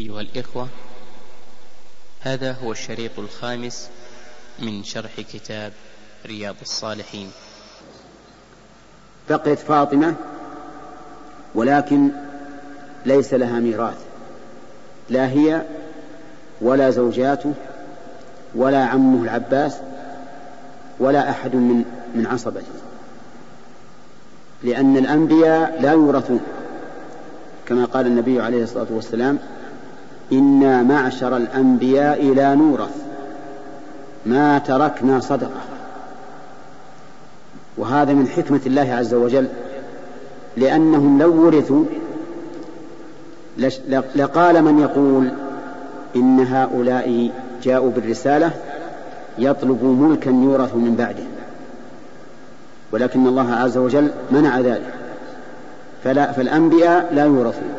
أيها الإخوة هذا هو الشريط الخامس من شرح كتاب رياض الصالحين. بقيت فاطمة ولكن ليس لها ميراث. لا هي ولا زوجاته ولا عمه العباس ولا أحد من من عصبته. لأن الأنبياء لا يورثون كما قال النبي عليه الصلاة والسلام إنا معشر الأنبياء لا نورث. ما تركنا صدقة. وهذا من حكمة الله عز وجل. لأنهم لو ورثوا لقال من يقول إن هؤلاء جاءوا بالرسالة يطلبوا ملكا يورث من بعده. ولكن الله عز وجل منع ذلك. فلا فالأنبياء لا يورثون.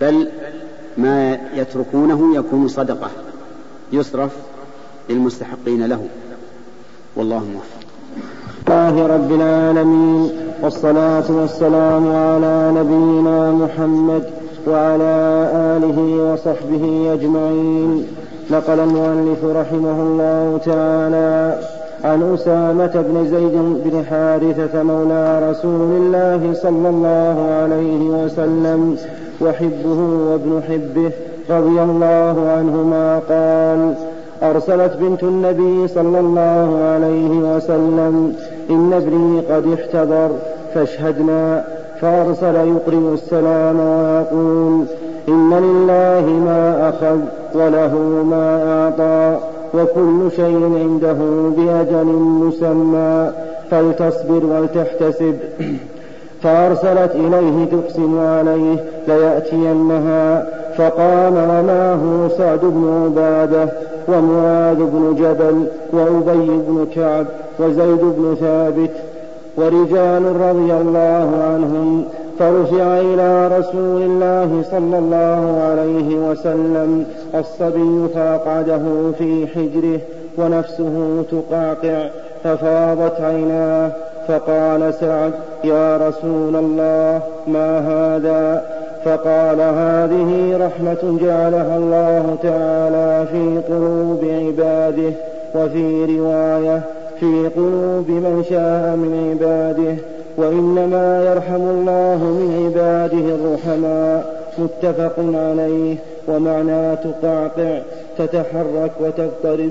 بل ما يتركونه يكون صدقة. يصرف للمستحقين له. والله موفق. الله رب العالمين والصلاة والسلام على نبينا محمد وعلى آله وصحبه أجمعين. نقل المؤلف رحمه الله تعالى عن أسامة بن زيد بن حارثة مولى رسول الله صلى الله عليه وسلم وحبه وابن حبه رضي الله عنهما قال أرسلت بنت النبي صلى الله عليه وسلم إن ابني قد احتضر فاشهدنا فأرسل يقرئ السلام ويقول إن لله ما أخذ وله ما أعطى وكل شيء عنده بأجل مسمى فلتصبر ولتحتسب. فأرسلت إليه تقسم عليه ليأتينها فقام ومعه سعد بن عبادة ومعاذ بن جبل وأبي بن كعب وزيد بن ثابت ورجال رضي الله عنهم فرفع إلى رسول الله صلى الله عليه وسلم الصبي فأقعده في حجره ونفسه تقعقع ففاضت عيناه. فقال سعد يا رسول الله ما هذا? فقال هذه رحمة جعلها الله تعالى في قلوب عباده وفي رواية في قلوب من شاء من عباده وإنما يرحم الله من عباده الرحماء. متفق عليه. ومعنى تقعقع تتحرك وتضطرب.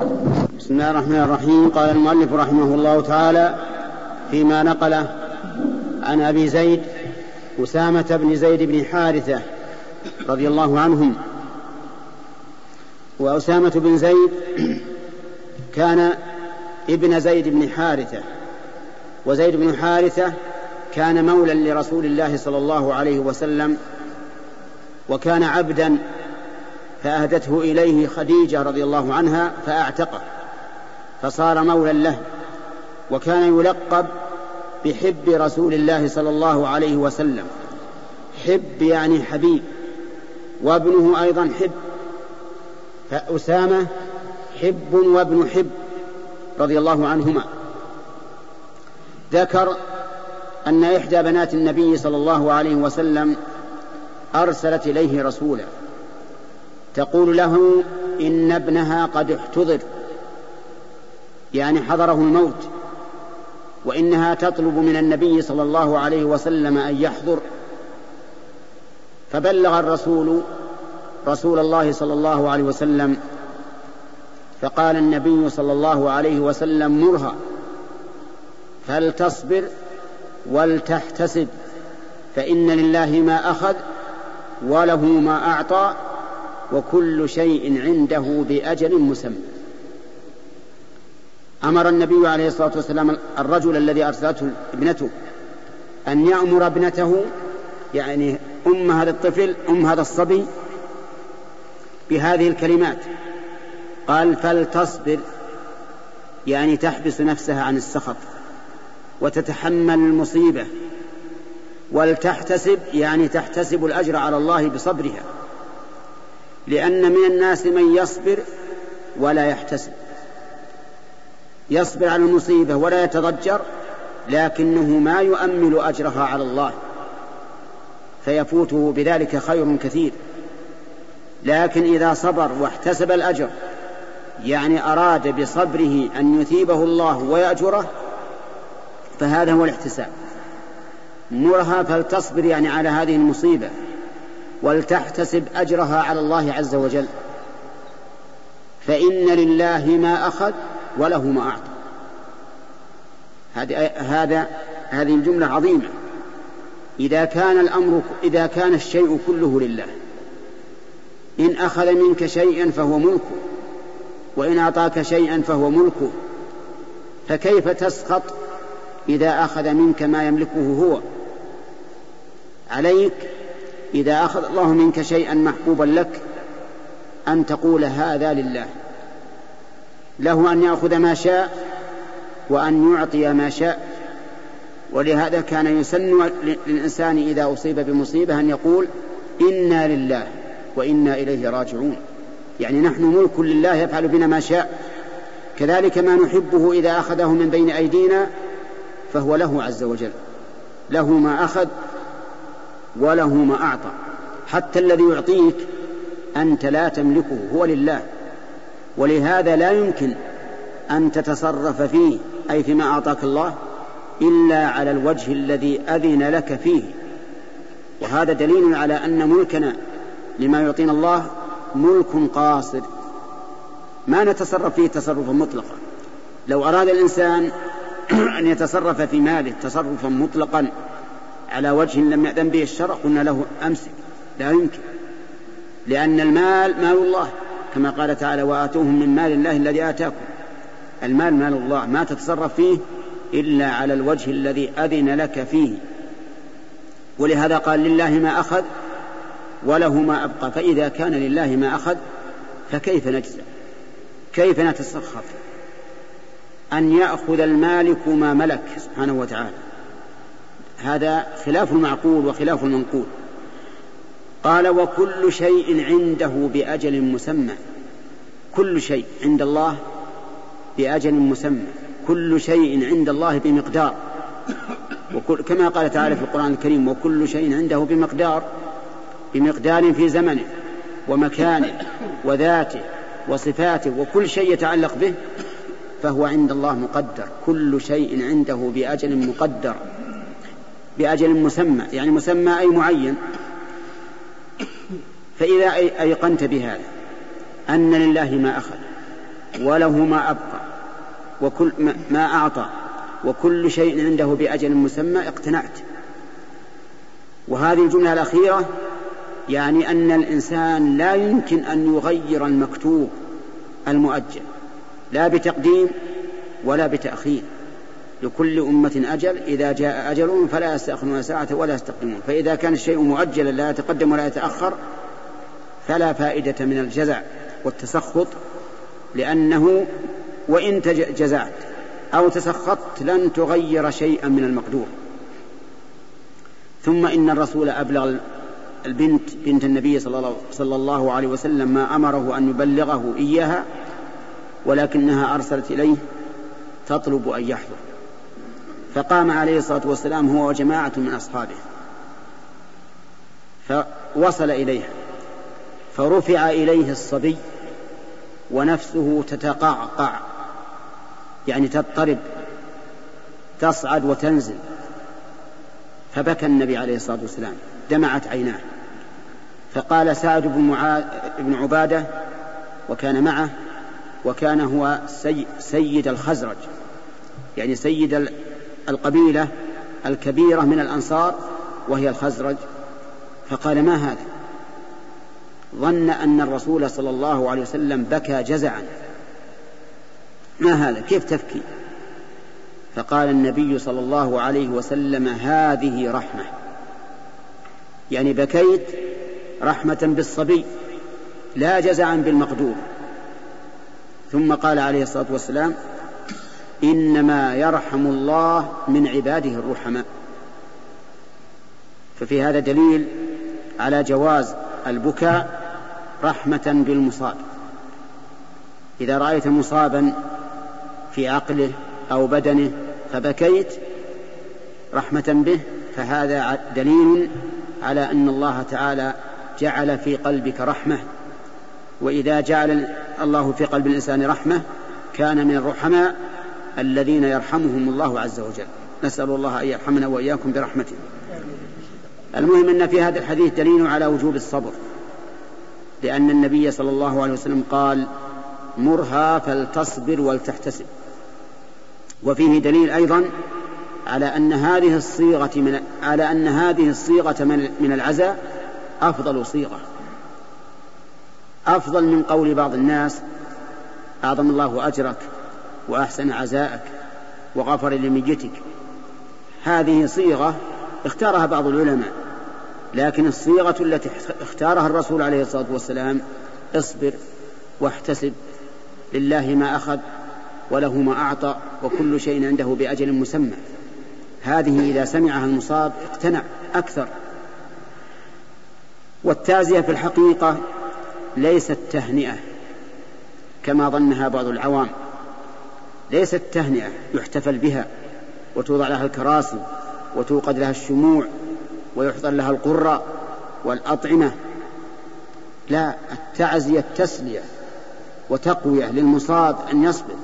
بسم الله الرحمن الرحيم. قال المؤلف رحمه الله تعالى فيما نقله عن أبي زيد أسامة بن زيد بن حارثة رضي الله عنهم. وأسامة بن زيد كان ابن زيد بن حارثة وزيد بن حارثة كان مولى لرسول الله صلى الله عليه وسلم وكان عبدا فأهدته إليه خديجة رضي الله عنها فأعتقه فصار مولى له وكان يلقب بحب رسول الله صلى الله عليه وسلم. حب يعني حبيب وابنه أيضا حب. فأسامة حب وابن حب رضي الله عنهما. ذكر أن إحدى بنات النبي صلى الله عليه وسلم أرسلت إليه رسولا. تقول له إن ابنها قد احتضر يعني حضره الموت وإنها تطلب من النبي صلى الله عليه وسلم أن يحضر. فبلغ الرسول رسول الله صلى الله عليه وسلم فقال النبي صلى الله عليه وسلم مرها فلتصبر ولتحتسب فإن لله ما أخذ وله ما أعطى وكل شيء عنده بأجل مسمى. أمر النبي عليه الصلاة والسلام الرجل الذي أرسلته ابنته أن يأمر ابنته يعني أم هذا الطفل أم هذا الصبي بهذه الكلمات. قال فلتصبر. يعني تحبس نفسها عن السخط وتتحمل المصيبة. ولتحتسب يعني تحتسب الأجر على الله بصبرها. لأن من الناس من يصبر ولا يحتسب. يصبر على المصيبة ولا يتضجر لكنه ما يؤمل أجرها على الله فيفوته بذلك خير كثير. لكن إذا صبر واحتسب الأجر يعني أراد بصبره أن يثيبه الله ويأجره فهذا هو الاحتساب. مرها فلتصبر يعني على هذه المصيبة. ولتحتسب أجرها على الله عز وجل. فإن لله ما أخذ وله ما أعطى. هذا هذه الجملة عظيمة. إذا كان الأمر إذا كان الشيء كله لله. إن أخذ منك شيئا فهو ملكه. وإن أعطاك شيئا فهو ملكه. فكيف تسخط إذا أخذ منك ما يملكه هو؟ عليك إذا أخذ الله منك شيئا محبوبا لك أن تقول هذا لله. له أن يأخذ ما شاء وأن يعطي ما شاء. ولهذا كان يسن للإنسان إذا أصيب بمصيبة أن يقول إنا لله وإنا إليه راجعون. يعني نحن ملك لله يفعل بنا ما شاء. كذلك ما نحبه إذا أخذه من بين أيدينا فهو له عز وجل. له ما أخذ وله ما أعطى. حتى الذي يعطيك أنت لا تملكه هو لله. ولهذا لا يمكن أن تتصرف فيه أي فيما أعطاك الله إلا على الوجه الذي أذن لك فيه. وهذا دليل على أن ملكنا لما يعطينا الله ملك قاصر. ما نتصرف فيه تصرفا مطلقا. لو أراد الإنسان أن يتصرف في ماله تصرفا مطلقا على وجه لم يأذن به الشرع قلنا له أمسك لا يمكن. لأن المال مال الله كما قال تعالى وآتوهم من مال الله الذي آتاكم. المال مال الله ما تتصرف فيه إلا على الوجه الذي أذن لك فيه. ولهذا قال لله ما أخذ وله ما أبقى. فإذا كان لله ما أخذ فكيف نجزى كيف نتسخط أن يأخذ المالك ما ملك سبحانه وتعالى. هذا خلاف المعقول وخلاف المنقول. قال وكل شيء عنده بأجل مسمى. كل شيء عند الله بأجل مسمى. كل شيء عند الله بمقدار. وكل كما قال تعالى في القرآن الكريم وكل شيء عنده بمقدار بمقدار في زمنه ومكانه وذاته وصفاته وكل شيء يتعلق به فهو عند الله مقدر. كل شيء عنده بأجل مقدر. بأجل مسمى يعني مسمى أي معين. فإذا أيقنت بهذا أن لله ما أخذ وله ما أبقى وكل ما أعطى وكل شيء عنده بأجل مسمى اقتنعت. وهذه الجملة الأخيرة يعني أن الإنسان لا يمكن أن يغير المكتوب المؤجل لا بتقديم ولا بتأخير. لكل أمة أجل إذا جاء أجلهم فلا يستأخرون ساعة ولا يستقدمون. فإذا كان الشيء مؤجلا لا يتقدم ولا يتأخر فلا فائدة من الجزع والتسخط لأنه وإن جزعت أو تسخطت لن تغير شيئا من المقدور. ثم إن الرسول أبلغ البنت بنت النبي صلى الله عليه وسلم ما أمره أن يبلغه إياها ولكنها أرسلت إليه تطلب أن يحضر. فقام عليه الصلاة والسلام هو وجماعة من أصحابه. فوصل إليها فرفع إليه الصبي ونفسه تتقعقع. يعني تضطرب. تصعد وتنزل. فبكى النبي عليه الصلاة والسلام. دمعت عيناه. فقال سعد بن, بن عبادة وكان معه وكان هو سي سيد الخزرج. يعني سيد القبيلة الكبيرة من الأنصار وهي الخزرج. فقال ما هذا؟ ظن أن الرسول صلى الله عليه وسلم بكى جزعا. ما هذا؟ كيف تبكي؟ فقال النبي صلى الله عليه وسلم هذه رحمة. يعني بكيت رحمة بالصبي لا جزعا بالمقدور. ثم قال عليه الصلاة والسلام إنما يرحم الله من عباده الرحماء. ففي هذا دليل على جواز البكاء رحمة بالمصاب. إذا رأيت مصابا في عقله أو بدنه فبكيت رحمة به فهذا دليل على أن الله تعالى جعل في قلبك رحمة. وإذا جعل الله في قلب الإنسان رحمة كان من الرحماء الذين يرحمهم الله عز وجل. نسأل الله أن يرحمنا وإياكم برحمته. المهم أن في هذا الحديث دليل على وجوب الصبر. لأن النبي صلى الله عليه وسلم قال مرها فلتصبر ولتحتسب. وفيه دليل أيضا على أن هذه الصيغة من على أن هذه الصيغة من العزاء أفضل صيغة. أفضل من قول بعض الناس أعظم الله أجرك وأحسن عزاءك وغفر لميتك. هذه صيغة اختارها بعض العلماء لكن الصيغة التي اختارها الرسول عليه الصلاة والسلام اصبر واحتسب لله ما أخذ وله ما أعطى وكل شيء عنده بأجل مسمى. هذه إذا سمعها المصاب اقتنع أكثر. والتازية في الحقيقة ليست تهنئة كما ظنها بعض العوام. ليست تهنئة يحتفل بها وتوضع لها الكراسي وتوقد لها الشموع ويحضر لها القرى والأطعمة. لا التعزية تسلية وتقوية للمصاب أن يصبر.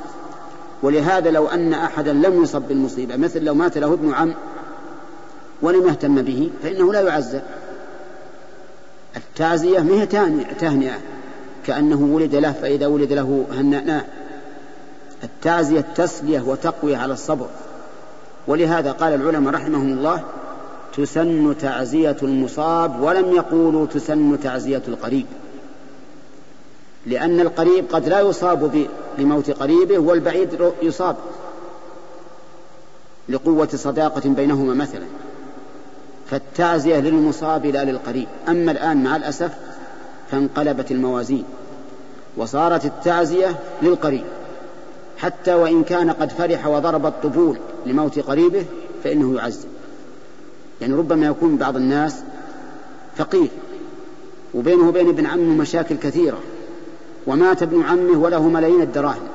ولهذا لو أن أحدا لم يصب بالمصيبة مثل لو مات له ابن عم ولم يهتم به فإنه لا يعزى التعزية ما هي تهنئة. كأنه ولد له فإذا ولد له هنأناه. التعزية تسلية وتقوية على الصبر. ولهذا قال العلماء رحمهم الله تسن تعزية المصاب ولم يقولوا تسن تعزية القريب. لأن القريب قد لا يصاب لموت قريبه والبعيد يصاب. لقوة صداقة بينهما مثلا. فالتعزية للمصاب لا للقريب. أما الآن مع الأسف فانقلبت الموازين وصارت التعزية للقريب. حتى وإن كان قد فرح وضرب الطبول لموت قريبه فإنه يعزي يعني ربما يكون بعض الناس فقير وبينه وبين ابن عمه مشاكل كثيرة ومات ابن عمه وله ملايين الدراهم.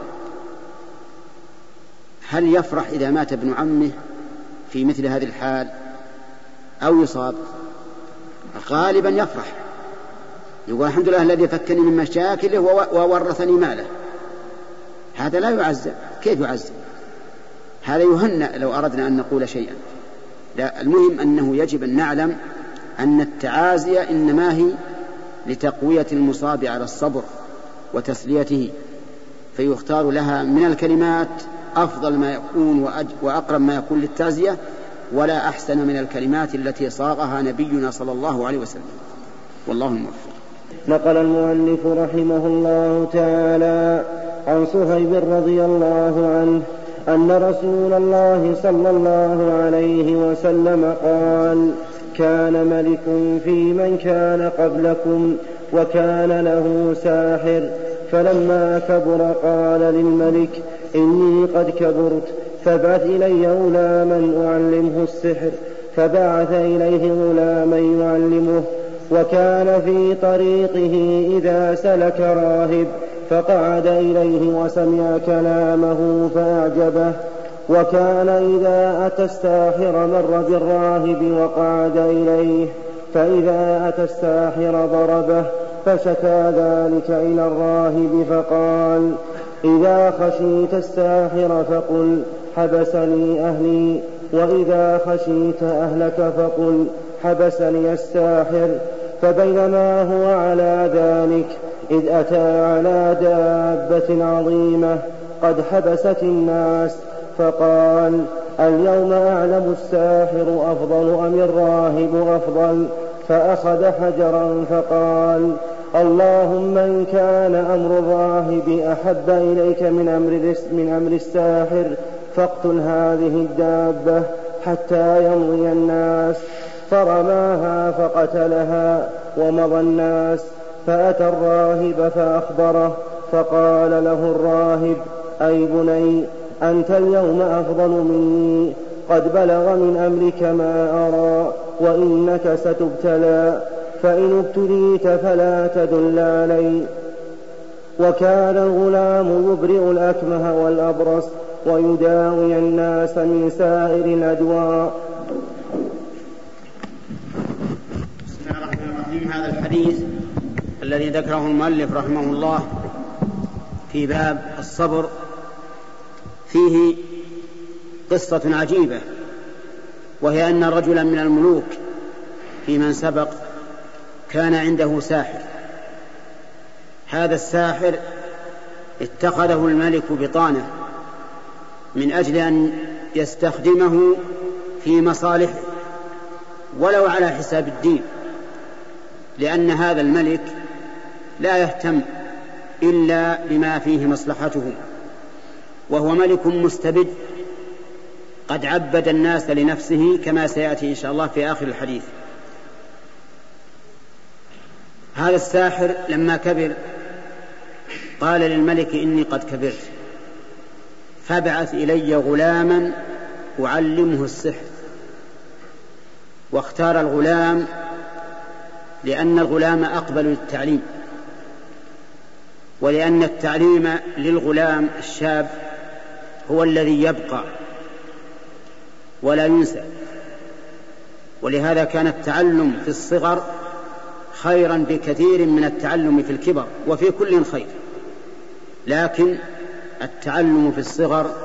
هل يفرح إذا مات ابن عمه في مثل هذه الحال؟ أو يصاب؟ غالبا يفرح. يقول الحمد لله الذي فكني من مشاكله وورثني ماله. هذا لا يعزى كيف يعزى هذا يهنأ لو أردنا أن نقول شيئا. لا المهم أنه يجب أن نعلم أن التعازي إنما هي لتقوية المصاب على الصبر وتسليته فيختار لها من الكلمات أفضل ما يكون وأقرب ما يكون للتعزية ولا أحسن من الكلمات التي صاغها نبينا صلى الله عليه وسلم. والله الموفق. نقل المؤلف رحمه الله تعالى عن صهيب رضي الله عنه أن رسول الله صلى الله عليه وسلم قال كان ملك في من كان قبلكم وكان له ساحر فلما كبر قال للملك إني قد كبرت فابعث إلي غلاما أعلمه السحر فبعث إليه غلاما يعلمه وكان في طريقه إذا سلك راهب فقعد إليه وسمع كلامه فأعجبه وكان إذا أتى الساحر مر بالراهب وقعد إليه فإذا أتى الساحر ضربه فشكى ذلك إلى الراهب فقال إذا خشيت الساحر فقل حبسني أهلي وإذا خشيت أهلك فقل حبسني الساحر فبينما هو على ذلك إذ أتى على دابة عظيمة قد حبست الناس فقال اليوم أعلم الساحر أفضل أم الراهب أفضل؟ فأخذ حجرا فقال اللهم إن كان أمر الراهب أحب إليك من أمر من أمر الساحر فاقتل هذه الدابة حتى يمضي الناس فرماها فقتلها ومضى الناس. فأتى الراهب فأخبره فقال له الراهب أي بني أنت اليوم أفضل مني قد بلغ من أمرك ما أرى وإنك ستبتلى فإن ابتليت فلا تدل علي. وكان الغلام يبرئ الأكمه والأبرص ويداوي الناس من سائر الأدواء. من هذا الحديث الذي ذكره المؤلف رحمه الله في باب الصبر فيه قصة عجيبة وهي أن رجلا من الملوك في من سبق كان عنده ساحر. هذا الساحر اتخذه الملك بطانة من أجل أن يستخدمه في مصالحه ولو على حساب الدين لأن هذا الملك لا يهتم إلا بما فيه مصلحته وهو ملك مستبد قد عبد الناس لنفسه كما سيأتي إن شاء الله في آخر الحديث. هذا الساحر لما كبر قال للملك إني قد كبرت فابعث إلي غلاما أعلمه السحر واختار الغلام لأن الغلام أقبل للتعليم. ولأن التعليم للغلام الشاب هو الذي يبقى ولا ينسى. ولهذا كان التعلم في الصغر خيرا بكثير من التعلم في الكبر وفي كل خير. لكن التعلم في الصغر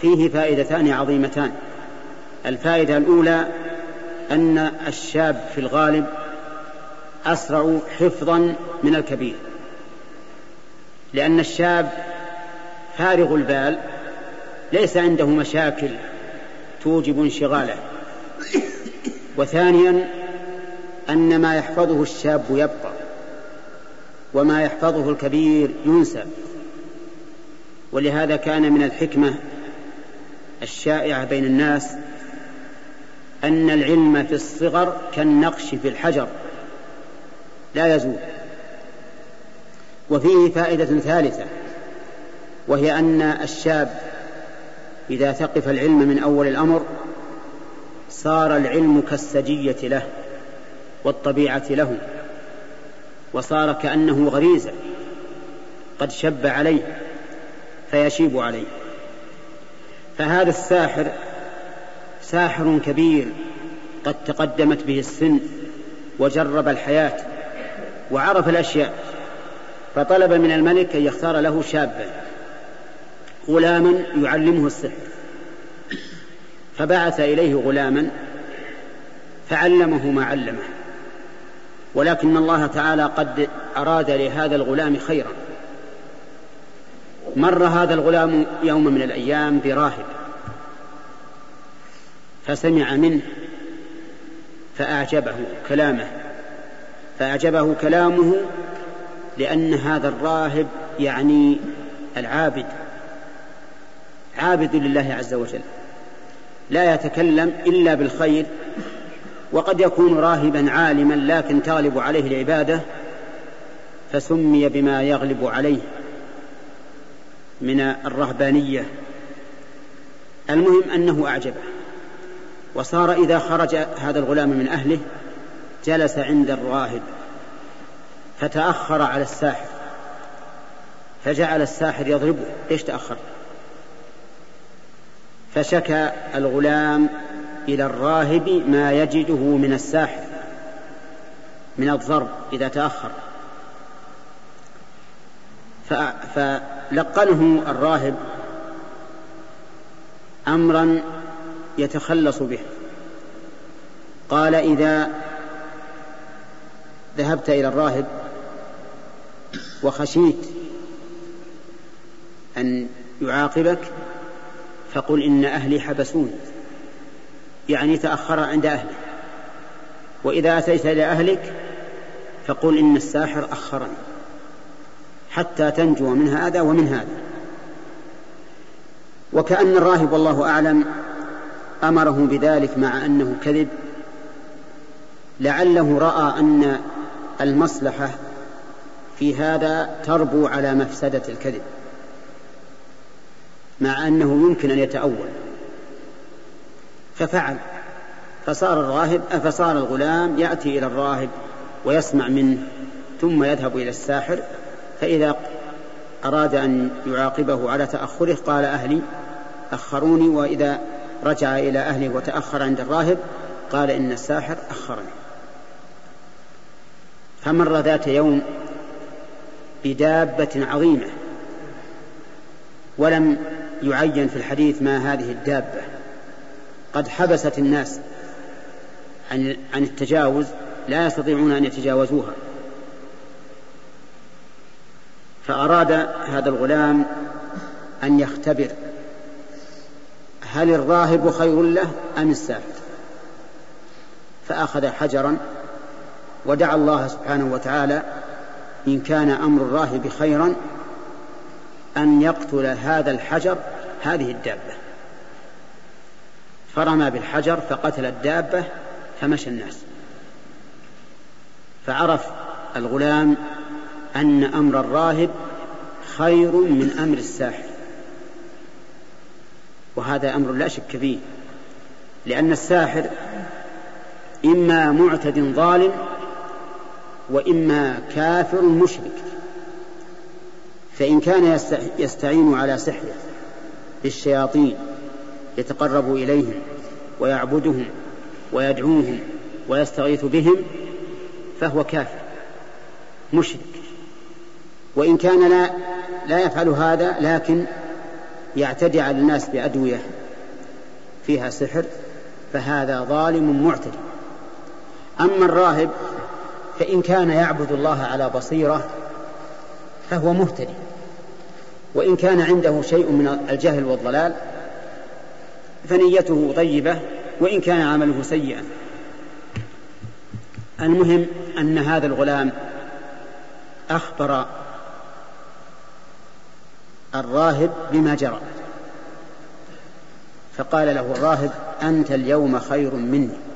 فيه فائدتان عظيمتان. الفائدة الأولى أن الشاب في الغالب أسرع حفظا من الكبير. لأن الشاب فارغ البال ليس عنده مشاكل توجب انشغاله. وثانيا أن ما يحفظه الشاب يبقى وما يحفظه الكبير ينسى ولهذا كان من الحكمة الشائعة بين الناس أن العلم في الصغر كالنقش في الحجر لا يزول. وفيه فائدة ثالثة وهي أن الشاب إذا ثقف العلم من أول الأمر صار العلم كالسجية له والطبيعة له وصار كأنه غريزة قد شب عليه فيشيب عليه. فهذا الساحر ساحر كبير قد تقدمت به السن وجرب الحياة وعرف الأشياء. فطلب من الملك أن يختار له شابا غلاما يعلمه السحر. فبعث إليه غلاما فعلمه ما علمه. ولكن الله تعالى قد أراد لهذا الغلام خيرا. مر هذا الغلام يوم من الأيام براهب فسمع منه فأعجبه كلامه. فأعجبه كلامه لأن هذا الراهب يعني العابد عابد لله عز وجل لا يتكلم إلا بالخير وقد يكون راهبا عالما لكن تغلب عليه العبادة فسمي بما يغلب عليه من الرهبانية. المهم أنه أعجبه وصار إذا خرج هذا الغلام من أهله جلس عند الراهب. فتأخر على الساحر. فجعل الساحر يضربه. ليش تأخر؟ فشكى الغلام إلى الراهب ما يجده من الساحر من الضرب إذا تأخر. فلقنه الراهب أمرا يتخلص به. قال إذا ذهبت إلى الراهب وخشيت أن يعاقبك فقل إن أهلي حبسوني يعني تأخر عند أهله وإذا أتيت إلى أهلك فقل إن الساحر أخرني حتى تنجو من هذا ومن هذا. وكأن الراهب والله أعلم أمره بذلك مع أنه كذب لعله رأى أن المصلحة في هذا تربو على مفسدة الكذب مع أنه يمكن أن يتأول. ففعل. فصار الراهب فصار الغلام يأتي إلى الراهب ويسمع منه ثم يذهب إلى الساحر فإذا أراد أن يعاقبه على تأخره قال أهلي أخروني وإذا رجع إلى أهله وتأخر عند الراهب قال إن الساحر أخرني. فمر ذات يوم بدابة عظيمة. ولم يعين في الحديث ما هذه الدابة. قد حبست الناس عن عن التجاوز لا يستطيعون أن يتجاوزوها. فأراد هذا الغلام أن يختبر هل الراهب خير له أم الساحر فأخذ حجرا ودعا الله سبحانه وتعالى إن كان أمر الراهب خيرا أن يقتل هذا الحجر هذه الدابة. فرمى بالحجر فقتل الدابة فمشى الناس. فعرف الغلام أن أمر الراهب خير من أمر الساحر. وهذا أمر لا شك فيه لأن الساحر إما معتد ظالم وإما كافر مشرك فإن كان يستعين على سحره بالشياطين يتقرب إليهم ويعبدهم ويدعوهم ويستغيث بهم فهو كافر مشرك. وإن كان لا لا يفعل هذا لكن يعتدي على الناس بأدوية فيها سحر فهذا ظالم معتدي أما الراهب فإن كان يعبد الله على بصيرة فهو مهتدي. وإن كان عنده شيء من الجهل والضلال فنيته طيبة وإن كان عمله سيئا المهم أن هذا الغلام أخبر الراهب بما جرى. فقال له الراهب أنت اليوم خير مني.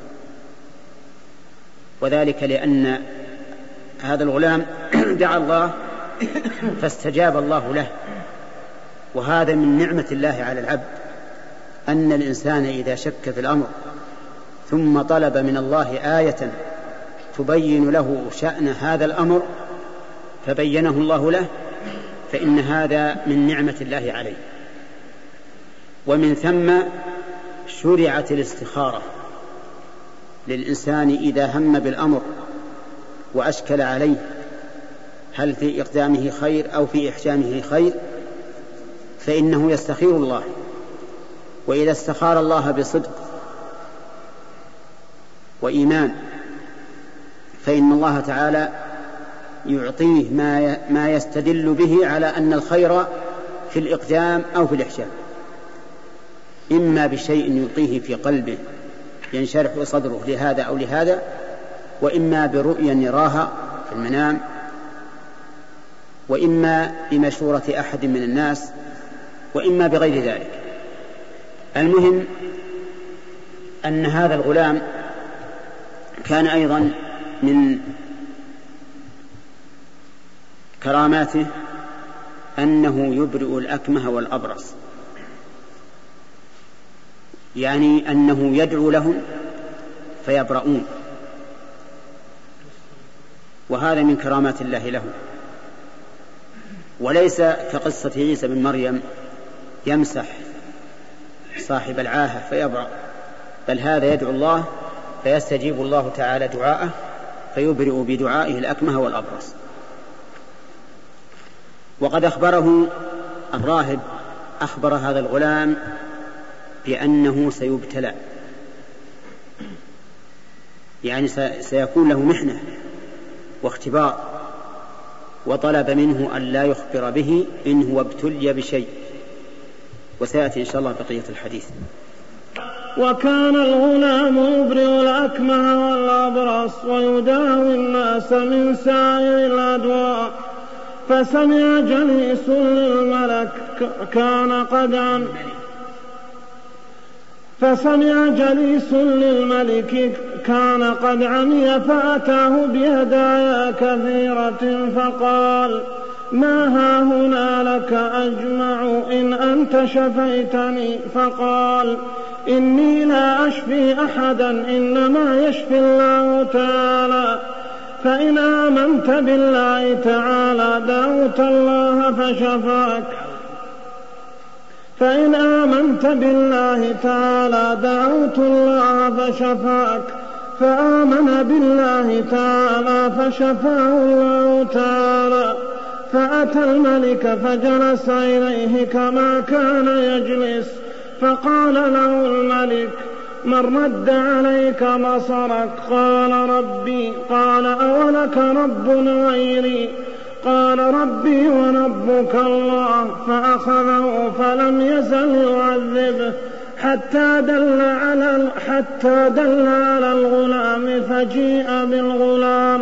وذلك لأن هذا الغلام دعا الله فاستجاب الله له. وهذا من نعمة الله على العبد أن الإنسان إذا شك في الأمر ثم طلب من الله آية تبين له شأن هذا الأمر فبينه الله له فإن هذا من نعمة الله عليه. ومن ثم شرعت الاستخارة. للإنسان إذا هم بالأمر وأشكل عليه هل في إقدامه خير أو في إحجامه خير؟ فإنه يستخير الله. وإذا استخار الله بصدق وإيمان فإن الله تعالى يعطيه ما ما يستدل به على أن الخير في الإقدام أو في الإحجام. إما بشيء يلقيه في قلبه ينشرح صدره لهذا أو لهذا وإما برؤيا يراها في المنام وإما بمشورة أحد من الناس وإما بغير ذلك. المهم أن هذا الغلام كان أيضا من كراماته أنه يبرئ الأكمه والأبرص. يعني أنه يدعو لهم فيبرؤون. وهذا من كرامات الله لهم. وليس كقصة عيسى بن مريم يمسح صاحب العاهة فيبرأ بل هذا يدعو الله فيستجيب الله تعالى دعاءه فيبرئ بدعائه الأكمه والأبرص. وقد أخبره الراهب أخبر هذا الغلام بأنه سيبتلى. يعني سيكون له محنة واختبار وطلب منه أن لا يخبر به إن هو ابتلي بشيء. وسيأتي إن شاء الله بقية الحديث. وكان الغلام يبرئ الأكمه والأبرص ويداوي الناس من سائر الأدواء. فسمع جليس للملك كان قد عن فسمع جليس للملك كان قد عمي فأتاه بهدايا كثيرة فقال ما ها هنا لك أجمع إن أنت شفيتني؟ فقال إني لا أشفي أحدا إنما يشفي الله تعالى. فإن آمنت بالله تعالى دعوت الله فشفاك. فإن آمنت بالله تعالى دعوت الله فشفاك فآمن بالله تعالى فشفاه الله تعالى فأتى الملك فجلس إليه كما كان يجلس فقال له الملك من رد عليك بصرك؟ قال ربي قال أولك رب غيري قال ربي وربك الله فأخذه فلم يزل يعذبه حتى دل على حتى دل على الغلام فجيء بالغلام.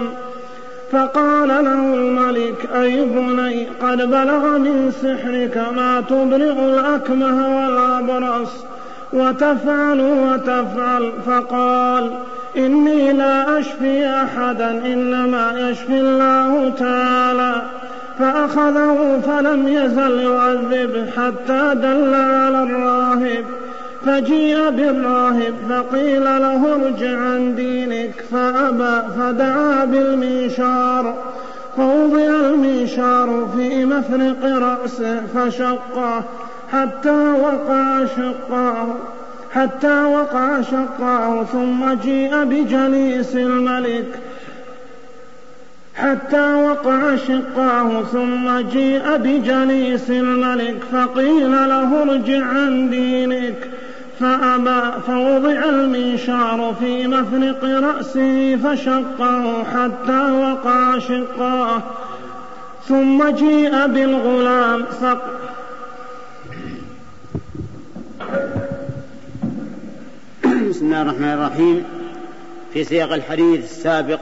فقال له الملك أي بني قد بلغ من سحرك ما تبرئ الأكمه والأبرص. وتفعل وتفعل فقال إني لا أشفي أحدا إنما يشفي الله تعالى. فأخذه فلم يزل يعذبه حتى دل على الراهب. فجيء بالراهب فقيل له ارجع عن دينك. فأبى فدعا بالمنشار فوضع المنشار في مفرق رأسه فشقه. حتى وقع شقاه حتى وقع شقاه ثم جيء بجليس الملك. حتى وقع شقاه ثم جيء بجليس الملك. فقيل له ارجع عن دينك. فأبى فوضع المنشار في مفرق رأسه فشقه حتى وقع شقاه. ثم جيء بالغلام بسم الله الرحمن الرحيم. في سياق الحديث السابق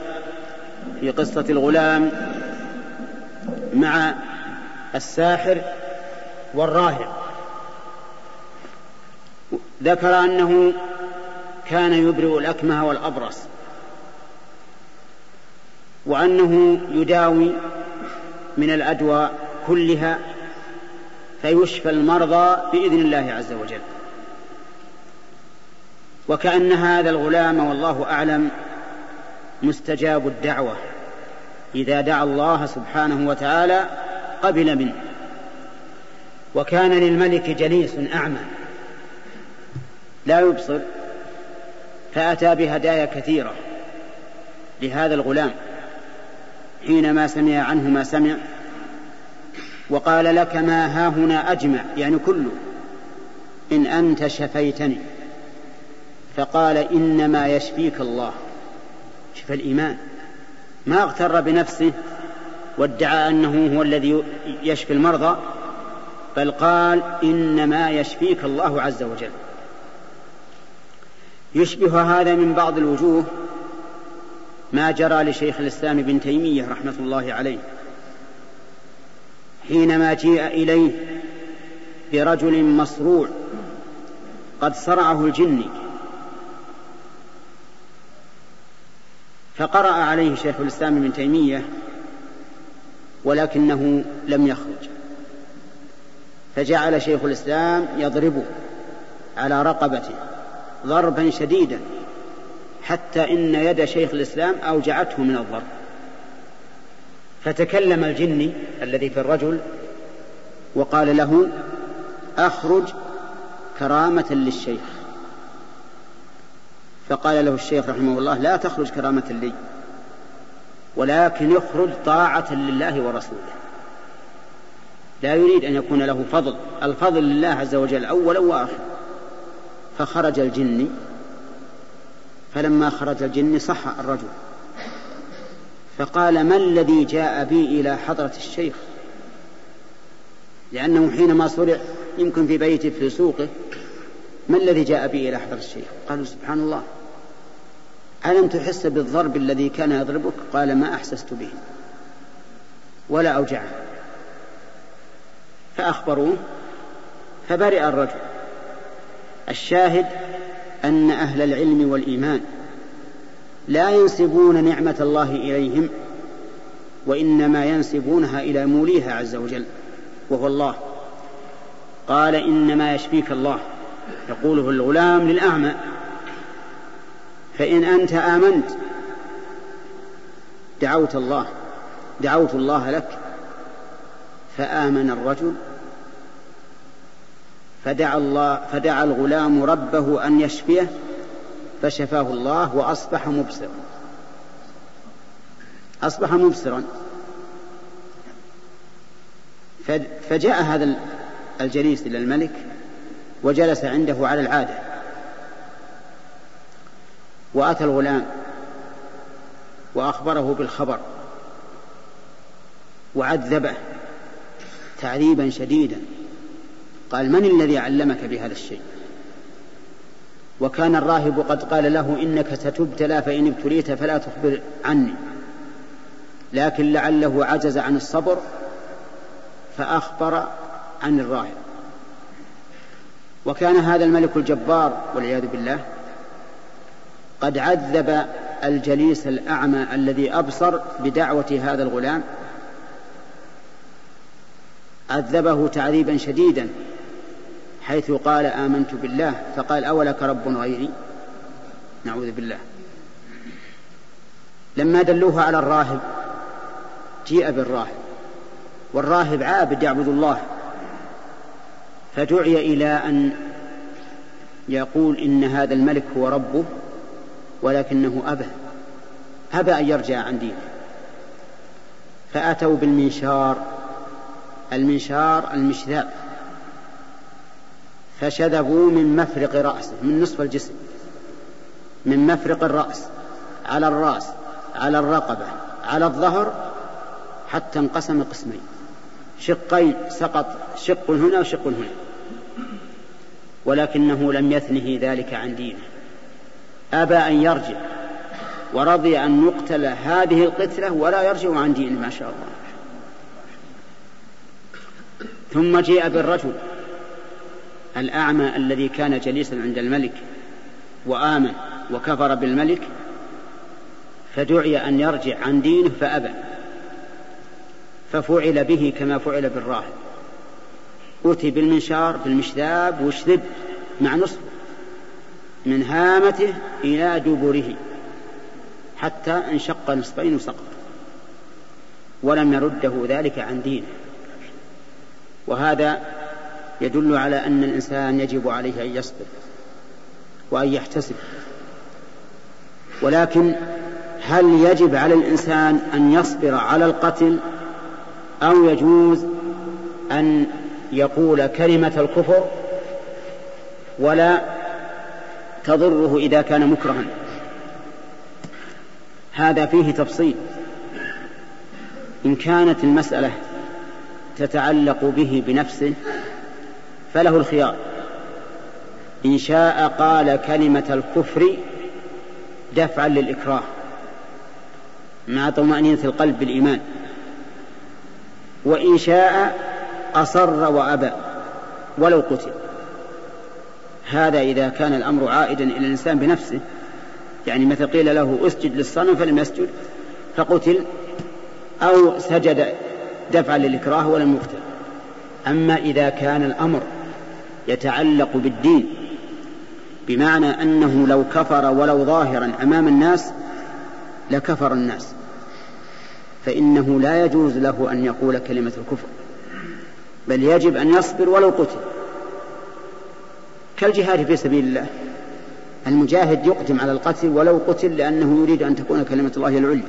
في قصة الغلام مع الساحر والراهب ذكر أنه كان يبرئ الأكمه والأبرص وأنه يداوي من الأدواء كلها فيشفى المرضى بإذن الله عز وجل. وكأن هذا الغلام والله أعلم مستجاب الدعوة إذا دعا الله سبحانه وتعالى قبل منه. وكان للملك جليس أعمى لا يبصر فأتى بهدايا كثيرة لهذا الغلام حينما سمع عنه ما سمع وقال لك ما ها هنا أجمع يعني كله إن أنت شفيتني. فقال إنما يشفيك الله. شف الإيمان. ما اغتر بنفسه وادعى أنه هو الذي يشفي المرضى بل قال إنما يشفيك الله عز وجل. يشبه هذا من بعض الوجوه ما جرى لشيخ الإسلام ابن تيمية رحمة الله عليه. حينما جيء إليه برجل مصروع قد صرعه الجن فقرأ عليه شيخ الإسلام ابن تيمية ولكنه لم يخرج. فجعل شيخ الإسلام يضربه على رقبته ضربا شديدا حتى إن يد شيخ الإسلام أوجعته من الضرب. فتكلم الجني الذي في الرجل وقال له أخرج كرامة للشيخ. فقال له الشيخ رحمه الله لا تخرج كرامة لي ولكن يخرج طاعة لله ورسوله. لا يريد أن يكون له فضل الفضل لله عز وجل أولا وآخرا فخرج الجن فلما خرج الجن صح الرجل. فقال ما الذي جاء بي إلى حضرة الشيخ؟ لأنه حينما صرع يمكن في بيته في سوقه ما الذي جاء بي إلى حضرة الشيخ؟ قالوا سبحان الله. ألم تحس بالضرب الذي كان يضربك؟ قال ما أحسست به. ولا أوجعه. فأخبروه فبرئ الرجل. الشاهد أن أهل العلم والإيمان لا ينسبون نعمة الله إليهم وإنما ينسبونها إلى موليها عز وجل وهو الله. قال إنما يشفيك الله يقوله الغلام للأعمى. فإن أنت آمنت دعوت الله دعوت الله لك فآمن الرجل فدعا الله فدعا الغلام ربه أن يشفيه فشفاه الله وأصبح مبصرا. أصبح مبصرا. فجاء هذا الجليس إلى الملك وجلس عنده على العادة. وأتى الغلام وأخبره بالخبر وعذبه تعذيبا شديدا. قال من الذي علمك بهذا الشيء؟ وكان الراهب قد قال له إنك ستبتلى فإن ابتليت فلا تخبر عني. لكن لعله عجز عن الصبر فأخبر عن الراهب. وكان هذا الملك الجبار والعياذ بالله قد عذب الجليس الأعمى الذي أبصر بدعوة هذا الغلام. عذبه تعذيبا شديدا حيث قال آمنت بالله. فقال أولك رب غيري؟ نعوذ بالله. لما دلوه على الراهب جيء بالراهب والراهب عابد يعبد الله. فدعي إلى أن يقول إن هذا الملك هو ربه. ولكنه أبى. أبى أن يرجع عن دينه. فأتوا بالمنشار. المنشار المشذاب فشذبوا من مفرق رأسه من نصف الجسم. من مفرق الرأس. على الرأس على الرقبة على الظهر حتى انقسم قسمين. شقين سقط شق هنا وشق هنا. ولكنه لم يثنه ذلك عن دينه. أبى أن يرجع ورضي أن يقتل هذه القتلة ولا يرجع عن دينه ما شاء الله. ثم جيء بالرجل الأعمى الذي كان جليسا عند الملك وآمن وكفر بالملك فدعي أن يرجع عن دينه فأبى ففعل به كما فعل بالراهب. أتي بالمنشار بالمشذاب وشذب مع نصف من هامته إلى دبره حتى انشق نصفين وسقط. ولم يرده ذلك عن دينه. وهذا يدل على أن الإنسان يجب عليه أن يصبر وأن يحتسب. ولكن هل يجب على الإنسان أن يصبر على القتل أو يجوز أن يقول كلمة الكفر ولا تضره إذا كان مكرها. هذا فيه تفصيل. إن كانت المسألة تتعلق به بنفسه فله الخيار. إن شاء قال كلمة الكفر دفعا للإكراه. مع طمأنينة القلب بالإيمان. وإن شاء أصر وأبى ولو قتل. هذا إذا كان الأمر عائدا إلى الإنسان بنفسه. يعني مثل قيل له أسجد للصنم فلم يسجد فقتل أو سجد دفعا للإكراه ولم يقتل أما إذا كان الأمر يتعلق بالدين بمعنى أنه لو كفر ولو ظاهرا أمام الناس لكفر الناس. فإنه لا يجوز له أن يقول كلمة الكفر بل يجب أن يصبر ولو قتل. كالجهاد في سبيل الله. المجاهد يقدم على القتل ولو قتل لأنه يريد أن تكون كلمة الله العليا.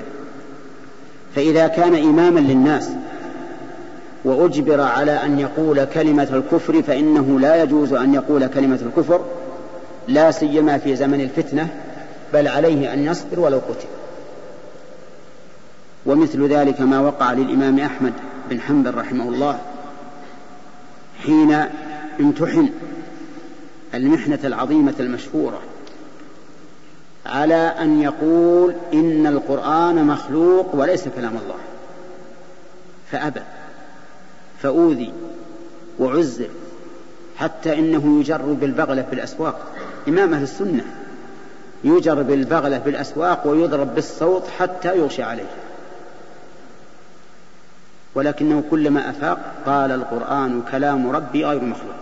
فإذا كان إماما للناس وأجبر على أن يقول كلمة الكفر فإنه لا يجوز أن يقول كلمة الكفر لا سيما في زمن الفتنة بل عليه أن يصبر ولو قتل. ومثل ذلك ما وقع للإمام أحمد بن حنبل رحمه الله حين امتحن المحنة العظيمة المشهورة على أن يقول إن القرآن مخلوق وليس كلام الله. فأبى فأوذي وعزل حتى إنه يجر بالبغلة في الأسواق. إمام أهل السنة يجر بالبغلة في الأسواق ويضرب بالصوت حتى يغشى عليه. ولكنه كلما أفاق قال القرآن كلام ربي غير مخلوق.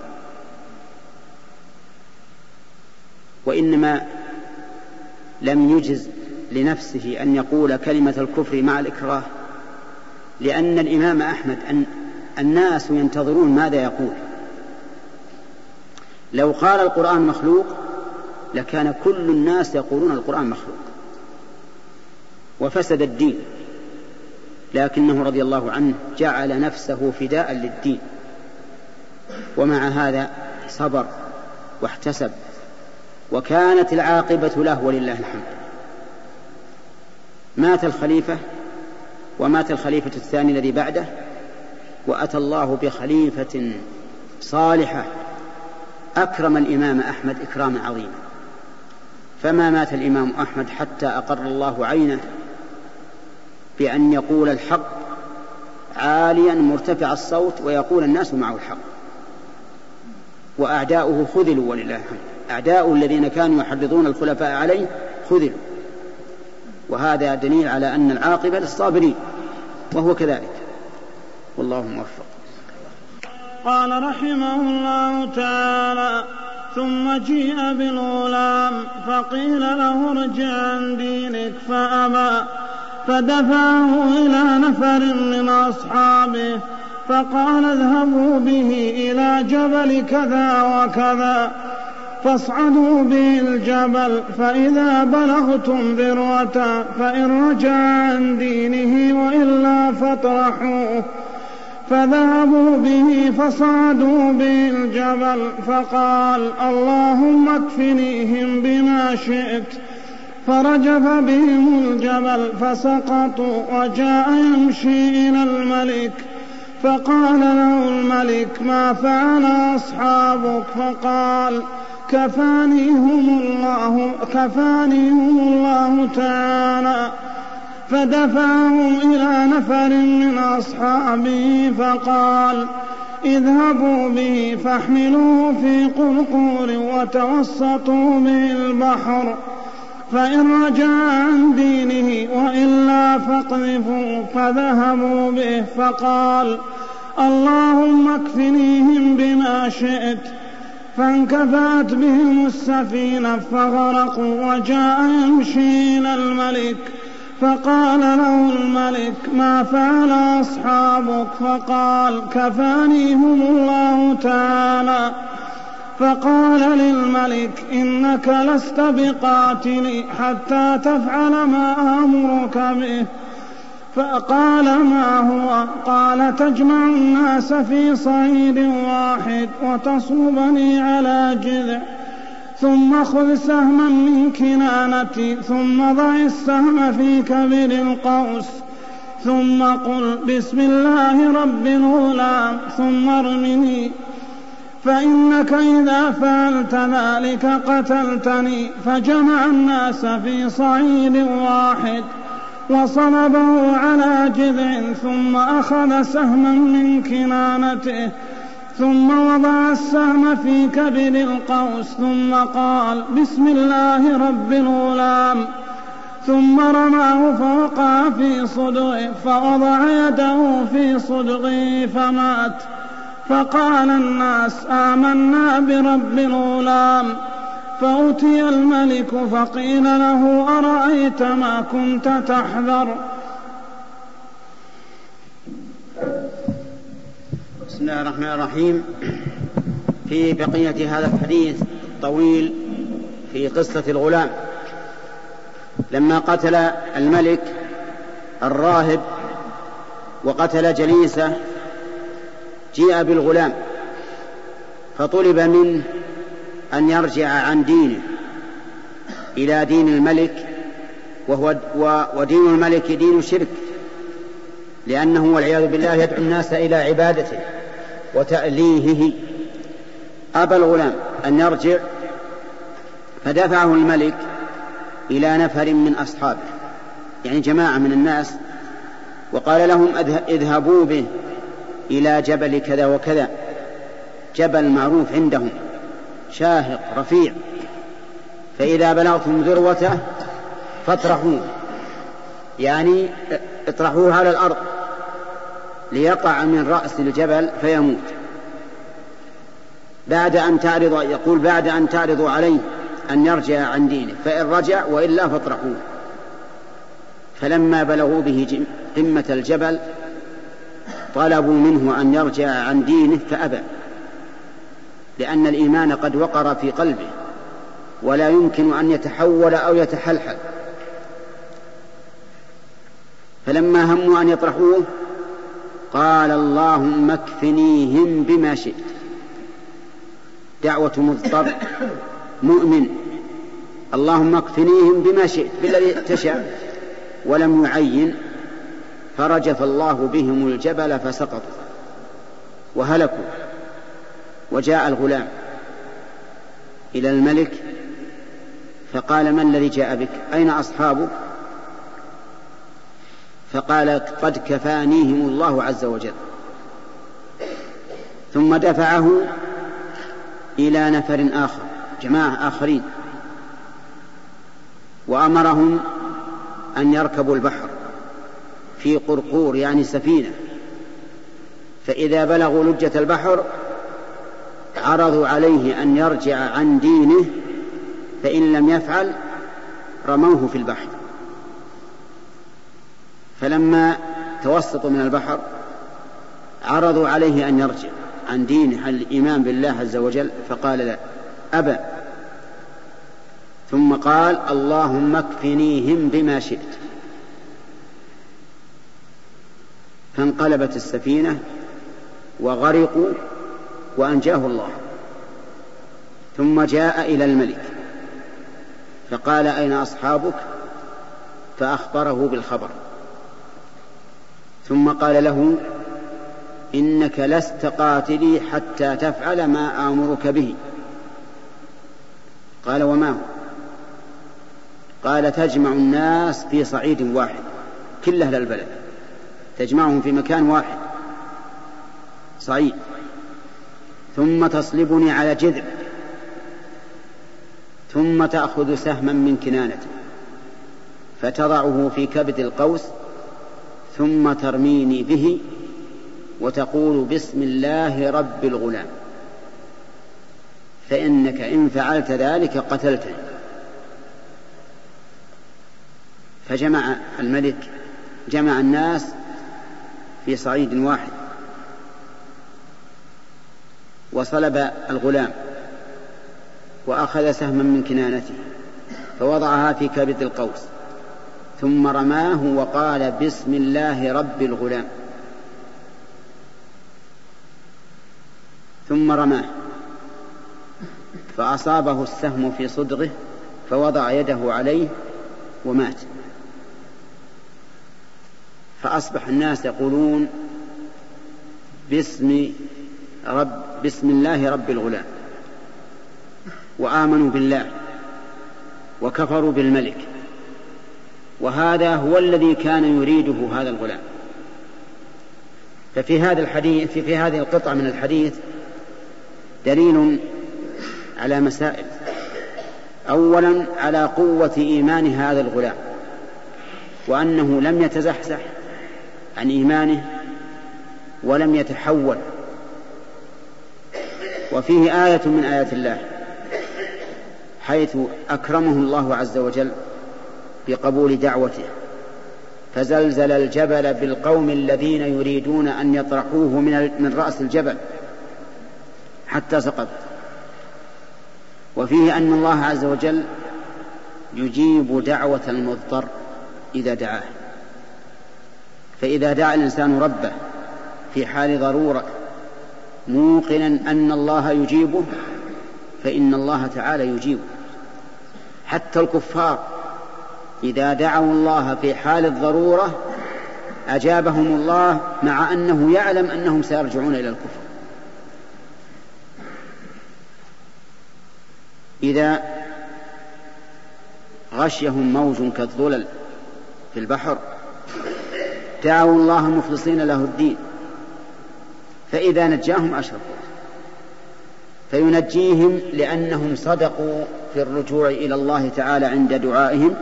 وإنما لم يجز لنفسه أن يقول كلمة الكفر مع الإكراه لأن الإمام أحمد أن الناس ينتظرون ماذا يقول. لو قال القرآن مخلوق لكان كل الناس يقولون القرآن مخلوق. وفسد الدين. لكنه رضي الله عنه جعل نفسه فداء للدين. ومع هذا صبر واحتسب. وكانت العاقبة له ولله الحمد. مات الخليفة ومات الخليفة الثاني الذي بعده وأتى الله بخليفة صالحة أكرم الإمام أحمد إكراما عظيما. فما مات الإمام أحمد حتى أقر الله عينه بأن يقول الحق عاليا مرتفع الصوت ويقول الناس معه الحق. وأعداؤه خذلوا ولله الحمد. أعداؤه الذين كانوا يحرضون الخلفاء عليه خذلوا. وهذا دليل على أن العاقبة للصابرين وهو كذلك. والله موفق. قال رحمه الله تعالى ثم جيء بالغلام فقيل له ارجع عن دينك فأبى. فدفعه إلى نفر من أصحابه فقال اذهبوا به إلى جبل كذا وكذا. فاصعدوا به الجبل فإذا بلغتم ذروته فإن رجع عن دينه وإلا فاطرحوه فذهبوا به فصعدوا به الجبل فقال اللهم اكفنيهم بما شئت. فرجف بهم الجبل فسقطوا وجاء يمشي إلى الملك. فقال له الملك ما فعل أصحابك؟ فقال كفانيهم الله كفانيهم الله تعالى. فدفعهم إلى نفر من أصحابه فقال اذهبوا به فاحملوه في قرقور وتوسطوا به البحر فإن رجع عن دينه وإلا فاقذفوا فذهبوا به فقال اللهم اكفنيهم بما شئت. فانكفأت بهم السفينة فغرقوا وجاء يمشي إلى الملك. فقال له الملك ما فعل أصحابك؟ فقال كفانيهم الله تعالى. فقال للملك إنك لست بقاتل حتى تفعل ما آمرك به. فقال ما هو؟ قال تجمع الناس في صعيد واحد وتصلبني على جذع. ثم خذ سهما من كنانتي ثم ضع السهم في كبر القوس. ثم قل بسم الله رب الغلام ثم ارمني. فإنك إذا فعلت ذلك قتلتني. فجمع الناس في صعيد واحد وصلبه على جذع ثم أخذ سهما من كنانته ثم وضع السهم في كبد القوس ثم قال بسم الله رب الغلام ثم رماه فوقع في صدغه فوضع يده في صدغه فمات. فقال الناس آمنا برب الغلام فأتي الملك فقيل له أرأيت ما كنت تحذر؟ بسم الله الرحمن الرحيم. في بقية هذا الحديث الطويل في قصة الغلام. لما قتل الملك الراهب وقتل جليسة جيء بالغلام فطلب منه أن يرجع عن دينه إلى دين الملك وهو ودين الملك دين شرك لأنه والعياذ بالله يدعو الناس إلى عبادته وتأليهه. أبى الغلام أن يرجع فدفعه الملك إلى نفر من أصحابه يعني جماعة من الناس وقال لهم اذهبوا به إلى جبل كذا وكذا جبل معروف عندهم. شاهق رفيع. فإذا بلغتم ذروته فاطرحوه. يعني اطرحوه على الأرض. ليقع من رأس الجبل فيموت. بعد أن تعرض يقول بعد أن تعرضوا عليه أن يرجع عن دينه. فإن رجع وإلا فاطرحوه. فلما بلغوا به قمة الجبل طلبوا منه أن يرجع عن دينه فأبى. لأن الإيمان قد وقر في قلبه ولا يمكن أن يتحول أو يتحلحل. فلما هموا أن يطرحوه قال اللهم اكفنيهم بما شئت. دعوة مضطر مؤمن اللهم اكفنيهم بما شئت بالذي تشاء. ولم يعين فرجف الله بهم الجبل فسقطوا وهلكوا. وجاء الغلام إلى الملك فقال ما الذي جاء بك؟ أين أصحابك؟ فقال قد كفانيهم الله عز وجل. ثم دفعه إلى نفر آخر جماعة آخرين. وأمرهم أن يركبوا البحر في قرقور يعني سفينة. فإذا بلغوا لجة البحر عرضوا عليه أن يرجع عن دينه فإن لم يفعل رموه في البحر. فلما توسطوا من البحر عرضوا عليه أن يرجع عن دينه عن الإيمان بالله عز وجل فقال لا أبى. ثم قال اللهم اكفنيهم بما شئت. فانقلبت السفينة وغرقوا وأنجاه الله. ثم جاء إلى الملك فقال أين أصحابك؟ فأخبره بالخبر. ثم قال له إنك لست قاتلي حتى تفعل ما آمرك به. قال وما هو؟ قال تجمع الناس في صعيد واحد كل أهل البلد تجمعهم في مكان واحد صعيد. ثم تصلبني على جذع ثم تأخذ سهما من كنانته فتضعه في كبد القوس ثم ترميني به وتقول بسم الله رب الغلام. فإنك إن فعلت ذلك قتلتني. فجمع الملك جمع الناس في صعيد واحد. وصلب الغلام وأخذ سهما من كنانته فوضعها في كبد القوس ثم رماه وقال بسم الله رب الغلام. ثم رماه فأصابه السهم في صدغه فوضع يده عليه ومات. فأصبح الناس يقولون باسم رب بسم الله رب الغلام. وآمنوا بالله وكفروا بالملك. وهذا هو الذي كان يريده هذا الغلام. ففي هذا الحديث في, في هذه القطعة من الحديث دليل على مسائل. أولا على قوة إيمان هذا الغلام وأنه لم يتزحزح عن إيمانه ولم يتحول وفيه آية من آيات الله حيث أكرمه الله عز وجل بقبول دعوته فزلزل الجبل بالقوم الذين يريدون أن يطرحوه من, من رأس الجبل حتى سقط. وفيه أن الله عز وجل يجيب دعوة المضطر إذا دعاه. فإذا دعا الإنسان ربه في حال ضرورة موقنا أن الله يجيبه فإن الله تعالى يجيبه حتى الكفار إذا دعوا الله في حال الضرورة أجابهم الله مع أنه يعلم أنهم سيرجعون إلى الكفر. إذا غشيهم موج كالظلل في البحر دعوا الله مخلصين له الدين. فإذا نجاهم أشركوا فينجيهم لأنهم صدقوا في الرجوع إلى الله تعالى عند دعائهم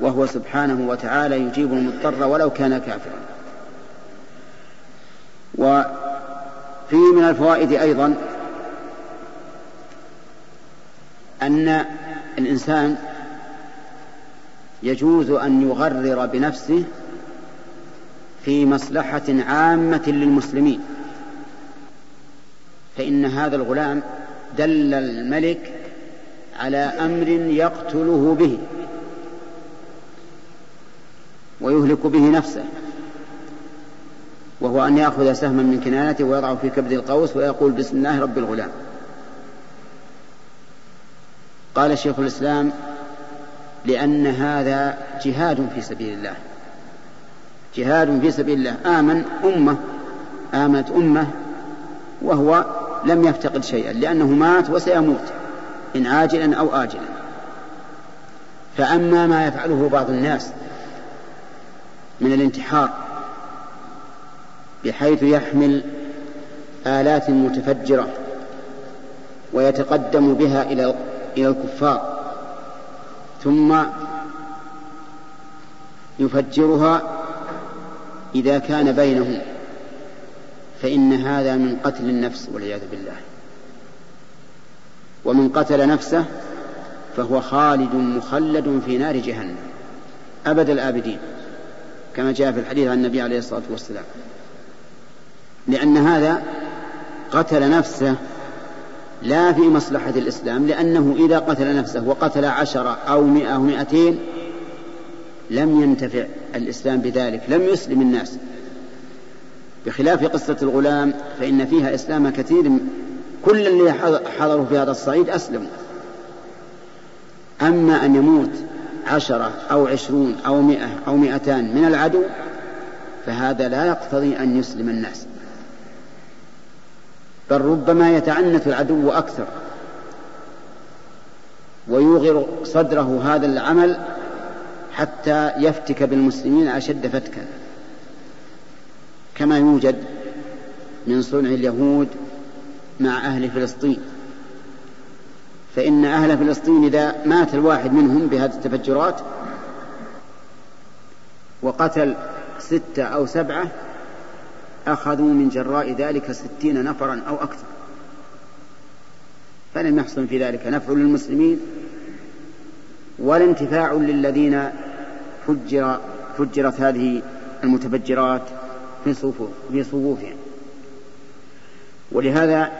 وهو سبحانه وتعالى يجيب المضطر ولو كان كافرا. وفيه من الفوائد أيضا أن الإنسان يجوز أن يغرر بنفسه في مصلحة عامة للمسلمين. فإن هذا الغلام دل الملك على أمر يقتله به ويهلك به نفسه وهو أن يأخذ سهما من كنانته ويضعه في كبد القوس ويقول بسم الله رب الغلام. قال شيخ الإسلام لأن هذا جهاد في سبيل الله. جهاد في سبيل الله. آمن أمة آمنت أمة وهو لم يفتقد شيئا لأنه مات وسيموت إن عاجلا أو آجلا. فأما ما يفعله بعض الناس من الانتحار بحيث يحمل آلات متفجرة ويتقدم بها إلى إلى الكفار ثم يفجرها إذا كان بينهم فإن هذا من قتل النفس والعياذ بالله. ومن قتل نفسه فهو خالد مخلد في نار جهنم أبد الآبدين كما جاء في الحديث عن النبي عليه الصلاة والسلام. لأن هذا قتل نفسه لا في مصلحة الإسلام لأنه إذا قتل نفسه وقتل عشرة أو مئة أو مئتين لم ينتفع الإسلام بذلك لم يسلم الناس. بخلاف قصة الغلام فإن فيها إسلام كثير كل اللي حضروا في هذا الصعيد أسلموا. أما أن يموت عشرة أو عشرون أو مئة أو مئتان من العدو فهذا لا يقتضي أن يسلم الناس. بل ربما يتعنت العدو أكثر ويوغر صدره هذا العمل حتى يفتك بالمسلمين أشد فتكا. كما يوجد من صنع اليهود مع أهل فلسطين. فإن أهل فلسطين إذا مات الواحد منهم بهذه التفجرات وقتل ستة أو سبعة أخذوا من جراء ذلك ستين نفرا أو أكثر. فلم يحصل في ذلك نفع للمسلمين ولا انتفاع للذين فجر فجرت هذه المتفجرات في صفوف في صفوفهم ولهذا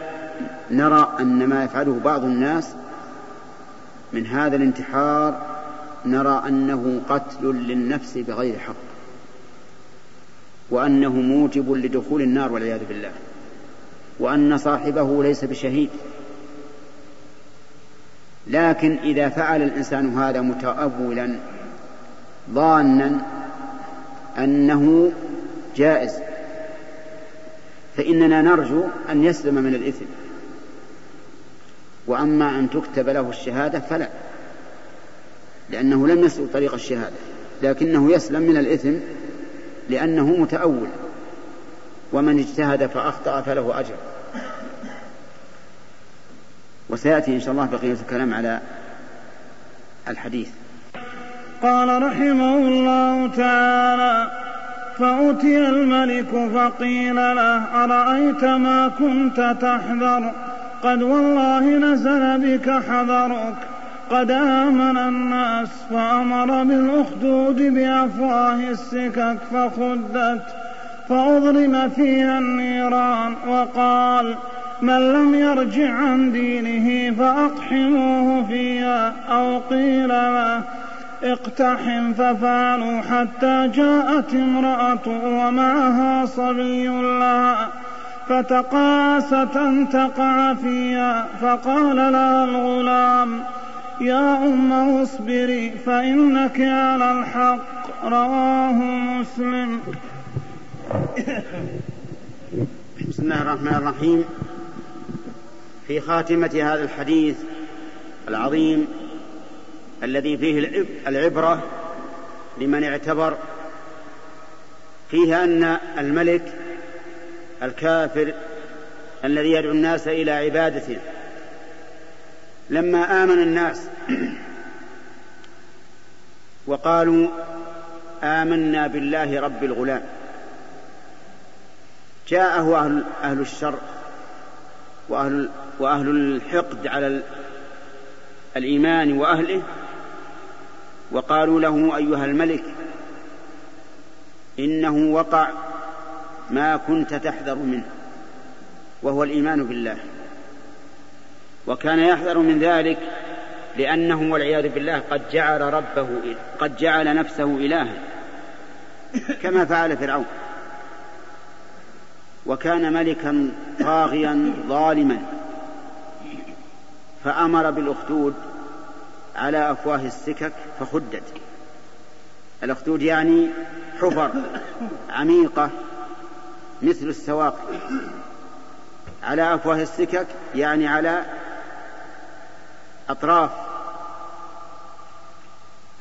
نرى أن ما يفعله بعض الناس من هذا الانتحار نرى أنه قتل للنفس بغير حق وأنه موجب لدخول النار والعياذ بالله وأن صاحبه ليس بشهيد. لكن إذا فعل الإنسان هذا متأولا ظانا أنه جائز فإننا نرجو أن يسلم من الإثم وأما أن تكتب له الشهادة فلا لأنه لم يسلك طريق الشهادة لكنه يسلم من الإثم لأنه متأول ومن اجتهد فأخطأ فله أجر. وسيأتي إن شاء الله بقية الكلام على الحديث. قال رحمه الله تعالى فأتي الملك فقيل له أرأيت ما كنت تحذر؟ قد والله نزل بك حذرك. قد آمن الناس فأمر بالأخدود بأفواه السكك فخدت فأضرم فيها النيران وقال من لم يرجع عن دينه فأقحموه فيها أو قيل له اقتحم ففعلوا حتى جاءت امرأة ومعها صبي لها فتقاست أن تقع فيها فقال لها الغلام يا أم اصبري فإنك على الحق. رواه مسلم. بسم الله الرحمن الرحيم. في خاتمة هذا الحديث العظيم الذي فيه العبرة لمن اعتبر فيه أن الملك الكافر الذي يدعو الناس إلى عبادته. لما آمن الناس وقالوا آمنا بالله رب الغلام جاءه أهل, أهل الشر وأهل, وأهل الحقد على الإيمان وأهله وقالوا له أيها الملك إنه وقع ما كنت تحذر منه وهو الإيمان بالله. وكان يحذر من ذلك لأنه والعياذ بالله قد جعل ربه قد جعل نفسه إلها كما فعل فرعون. وكان ملكا طاغيا ظالما فأمر بالأخدود على أفواه السكك فخدت. الأخدود يعني حفر عميقة مثل السواق. على أفواه السكك يعني على أطراف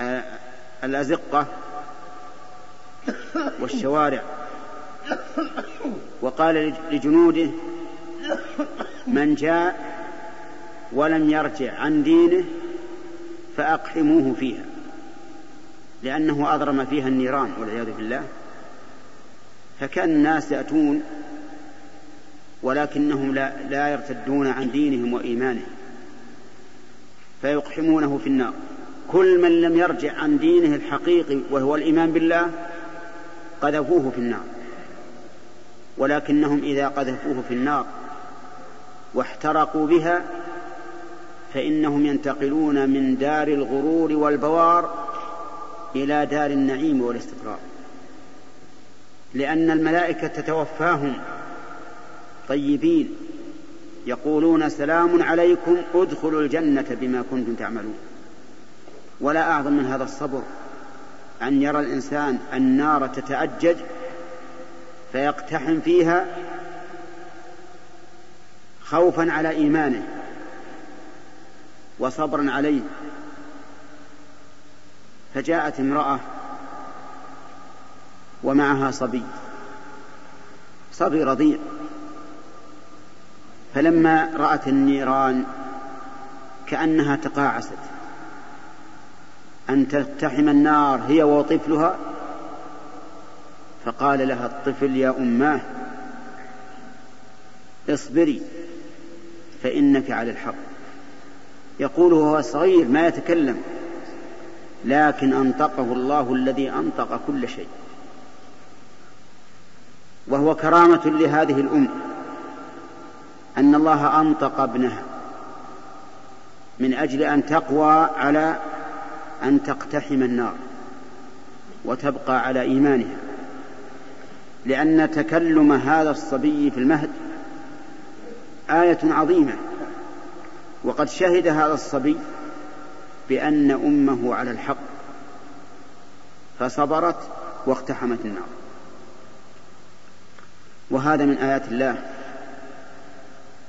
آه، الأزقة والشوارع. وقال لجنوده من جاء ولم يرجع عن دينه فأقحموه فيها لأنه أضرم فيها النيران والعياذ بالله. فكان الناس يأتون ولكنهم لا, لا يرتدون عن دينهم وإيمانهم فيقحمونه في النار. كل من لم يرجع عن دينه الحقيقي وهو الإيمان بالله قذفوه في النار. ولكنهم إذا قذفوه في النار واحترقوا بها فإنهم ينتقلون من دار الغرور والبوار إلى دار النعيم والاستقرار. لأن الملائكة تتوفاهم. طيبين. يقولون سلام عليكم ادخلوا الجنة بما كنتم تعملون. ولا أعظم من هذا الصبر أن يرى الإنسان النار تتأجج فيقتحم فيها خوفا على إيمانه. وصبرا عليه. فجاءت امرأة ومعها صبي. صبي رضيع. فلما رأت النيران كأنها تقاعست. أن تلتحم النار هي وطفلها؟ فقال لها الطفل يا أماه اصبري فإنك على الحق. يقول وهو صغير ما يتكلم لكن أنطقه الله الذي أنطق كل شيء. وهو كرامة لهذه الأم أن الله أنطق ابنها من أجل أن تقوى على أن تقتحم النار وتبقى على إيمانها. لأن تكلم هذا الصبي في المهد آية عظيمة. وقد شهد هذا الصبي بأن أمه على الحق فصبرت واقتحمت النار. وهذا من آيات الله.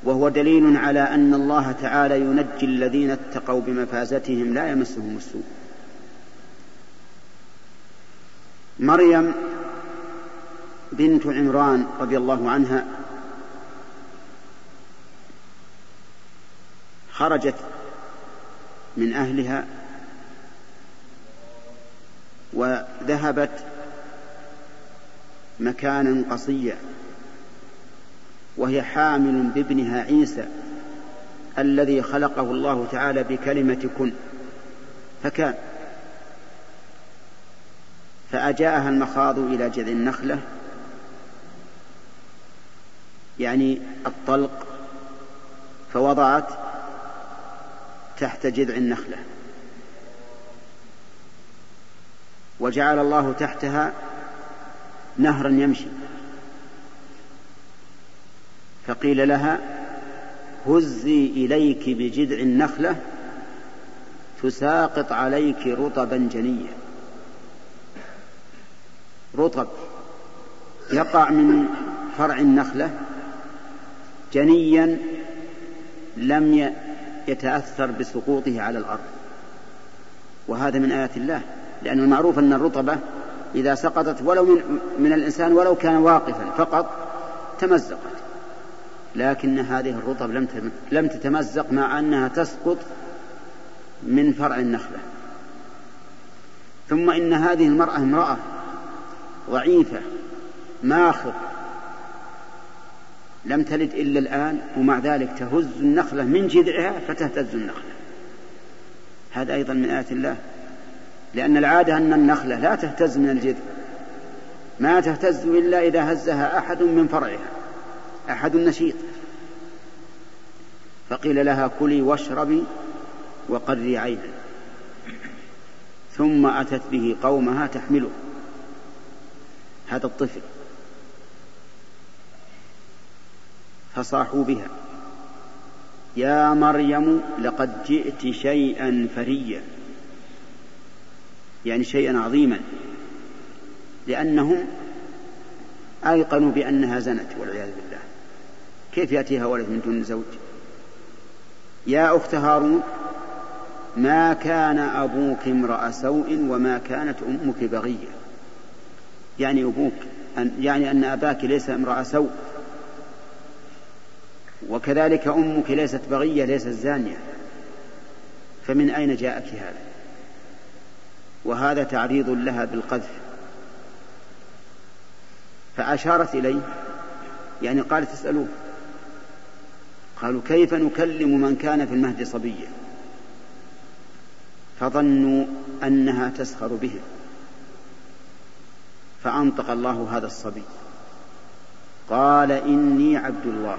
وهو دليل على أن الله تعالى ينجي الذين اتقوا بمفازتهم لا يمسهم السوء. مريم بنت عمران رضي الله عنها خرجت من أهلها وذهبت مكانا قصيا وهي حامل بابنها عيسى الذي خلقه الله تعالى بكلمة كن. فكان فأجاءها المخاض إلى جذع النخلة يعني الطلق فوضعت تحت جذع النخلة. وجعل الله تحتها نهرا يمشي. فقيل لها هزي إليك بجذع النخلة تساقط عليك رطبا جنيا. رطب يقع من فرع النخلة جنيا لم يتأثر بسقوطه على الأرض. وهذا من آيات الله لأن المعروف أن الرطبة إذا سقطت ولو من, من الإنسان ولو كان واقفا فقط تمزقت. لكن هذه الرطب لم لم تتمزق مع أنها تسقط من فرع النخلة. ثم إن هذه المرأة امرأة ضعيفة ماخر لم تلد إلا الآن ومع ذلك تهز النخلة من جذعها فتهتز النخلة. هذا أيضا من آيات الله. لأن العادة أن النخلة لا تهتز من الجذع. ما تهتز إلا إذا هزها أحد من فرعها. أحد نشيط فقيل لها كلي واشربي وقري عينا ثم أتت به قومها تحمله. هذا الطفل. فصاحوا بها. يا مريم لقد جئت شيئا فريا. يعني شيئا عظيما. لأنهم أيقنوا بأنها زنت والعياذ بالله. كيف يأتيها ولد من دون زوج؟ يا أخت هارون ما كان أبوك امرأ سوء وما كانت أمك بغية. يعني أبوك أن يعني أن أباك ليس امرأ سوء. وكذلك أمك ليست بغية ليست زانية. فمن أين جاءك هذا؟ وهذا تعريض لها بالقذف. فأشارت إليه يعني قالت اسألوه. قالوا كيف نكلم من كان في المهد صبيا؟ فظنوا أنها تسخر بهم فأنطق الله هذا الصبي. قال إني عبد الله.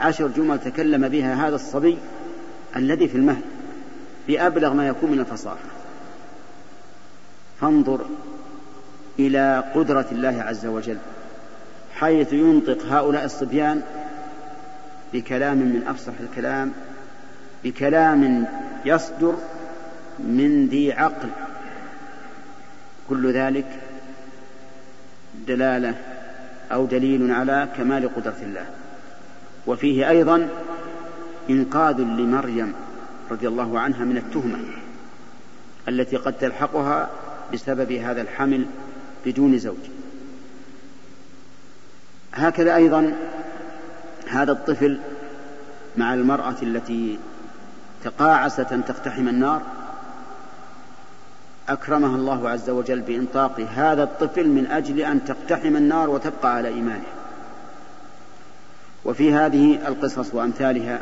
عشر جمل تكلم بها هذا الصبي الذي في المهد بأبلغ ما يكون من الفصاحة. فانظر إلى قدرة الله عز وجل حيث ينطق هؤلاء الصبيان بكلام من أفصح الكلام بكلام يصدر من ذي عقل. كل ذلك دلالة أو دليل على كمال قدرة الله. وفيه أيضا إنقاذ لمريم رضي الله عنها من التهمة التي قد تلحقها بسبب هذا الحمل بدون زوج. هكذا أيضا هذا الطفل مع المرأة التي تقاعست أن تقتحم النار أكرمها الله عز وجل بإنطاق هذا الطفل من أجل أن تقتحم النار وتبقى على إيمانه. وفي هذه القصص وأمثالها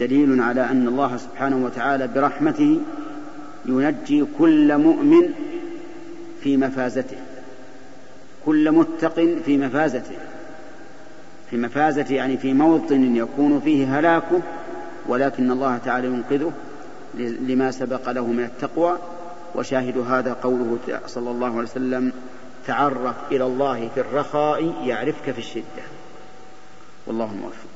دليل على أن الله سبحانه وتعالى برحمته ينجي كل مؤمن في مفازته كل متق في مفازته في مفازته يعني في موطن يكون فيه هلاكه ولكن الله تعالى ينقذه لما سبق له من التقوى وشاهد هذا قوله صلى الله عليه وسلم تعرف إلى الله في الرخاء يعرفك في الشدة. والله موفق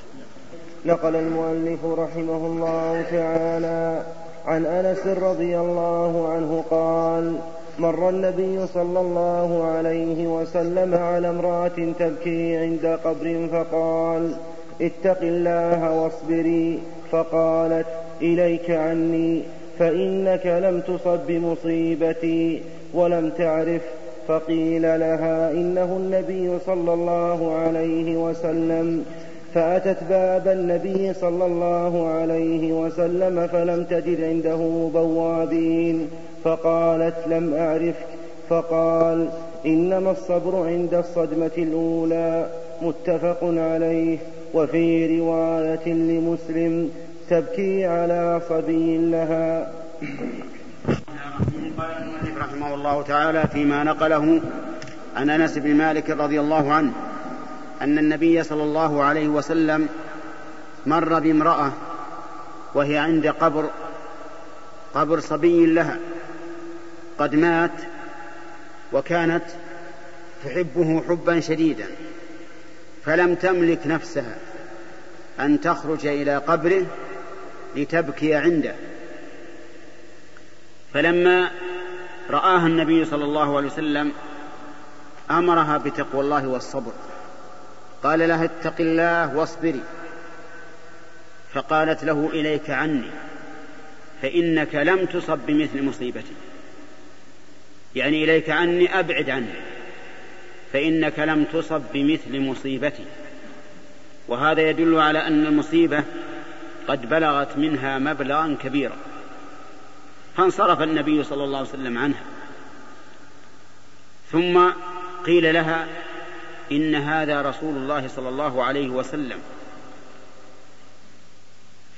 نقل المؤلف رحمه الله تعالى عن أنس رضي الله عنه قال مر النبي صلى الله عليه وسلم على امرأة تبكي عند قبر فقال اتق الله واصبري. فقالت إليك عني فإنك لم تصب بمصيبتي ولم تعرف فقيل لها إنه النبي صلى الله عليه وسلم. فأتت باب النبي صلى الله عليه وسلم فلم تجد عنده بوابين. فقالت لم أعرفك. فقال إنما الصبر عند الصدمة الأولى. متفق عليه. وفي رواية لمسلم تبكي على صبي لها. رحمه الله تعالى فيما نقله عن أنس بن مالك رضي الله عنه أن النبي صلى الله عليه وسلم مر بامرأة وهي عند قبر قبر صبي لها قد مات وكانت تحبه حبا شديدا فلم تملك نفسها أن تخرج إلى قبره لتبكي عنده. فلما رآها النبي صلى الله عليه وسلم أمرها بتقوى الله والصبر. قال لها اتق الله واصبري. فقالت له إليك عني فإنك لم تصب بمثل مصيبتي. يعني إليك عني أبعد عني فإنك لم تصب بمثل مصيبتي. وهذا يدل على أن المصيبة قد بلغت منها مبلغا كبيرا. فانصرف النبي صلى الله عليه وسلم عنها. ثم قيل لها إن هذا رسول الله صلى الله عليه وسلم.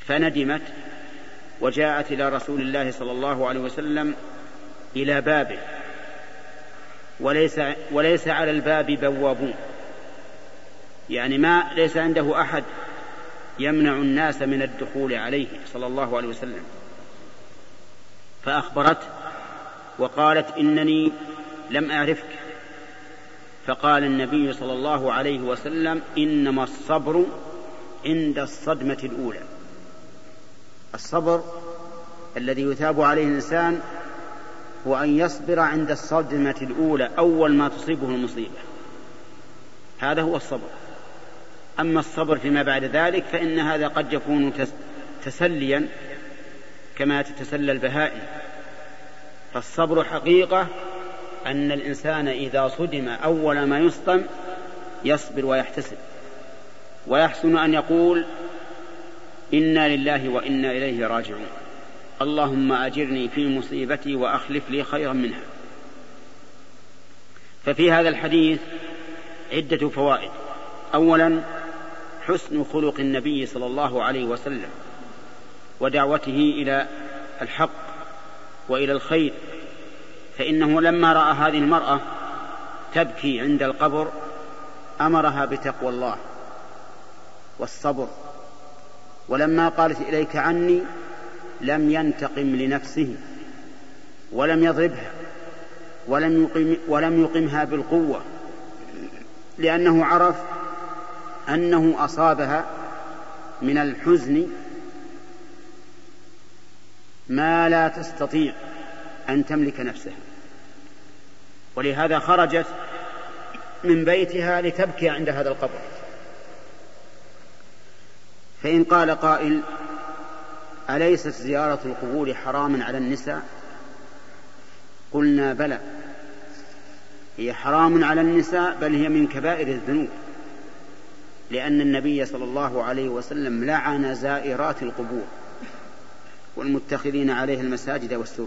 فندمت وجاءت إلى رسول الله صلى الله عليه وسلم إلى بابه. وليس وليس على الباب بوابون. يعني ما ليس عنده أحد يمنع الناس من الدخول عليه صلى الله عليه وسلم. فأخبرته وقالت إنني لم أعرفك. فقال النبي صلى الله عليه وسلم إنما الصبر عند الصدمة الأولى. الصبر الذي يثاب عليه الإنسان هو أن يصبر عند الصدمة الأولى أول ما تصيبه المصيبة. هذا هو الصبر. أما الصبر فيما بعد ذلك فإن هذا قد يكون تسليا كما تتسلى البهائم. فالصبر حقيقة أن الإنسان إذا صدم أول ما يصطم يصبر ويحتسب. ويحسن أن يقول إنا لله وإنا إليه راجعون. اللهم أجرني في مصيبتي وأخلف لي خيرا منها. ففي هذا الحديث عدة فوائد. أولا حسن خلق النبي صلى الله عليه وسلم. ودعوته إلى الحق وإلى الخير فإنه لما رأى هذه المرأة تبكي عند القبر أمرها بتقوى الله والصبر ولما قالت إليك عني لم ينتقم لنفسه ولم يضربها ولم يقم ولم يقمها بالقوة لأنه عرف أنه أصابها من الحزن ما لا تستطيع أن تملك نفسها. ولهذا خرجت من بيتها لتبكي عند هذا القبر. فإن قال قائل أليست زيارة القبور حراما على النساء؟ قلنا بلى. هي حرام على النساء بل هي من كبائر الذنوب. لأن النبي صلى الله عليه وسلم لعن زائرات القبور. والمتخذين عليه المساجد والسرج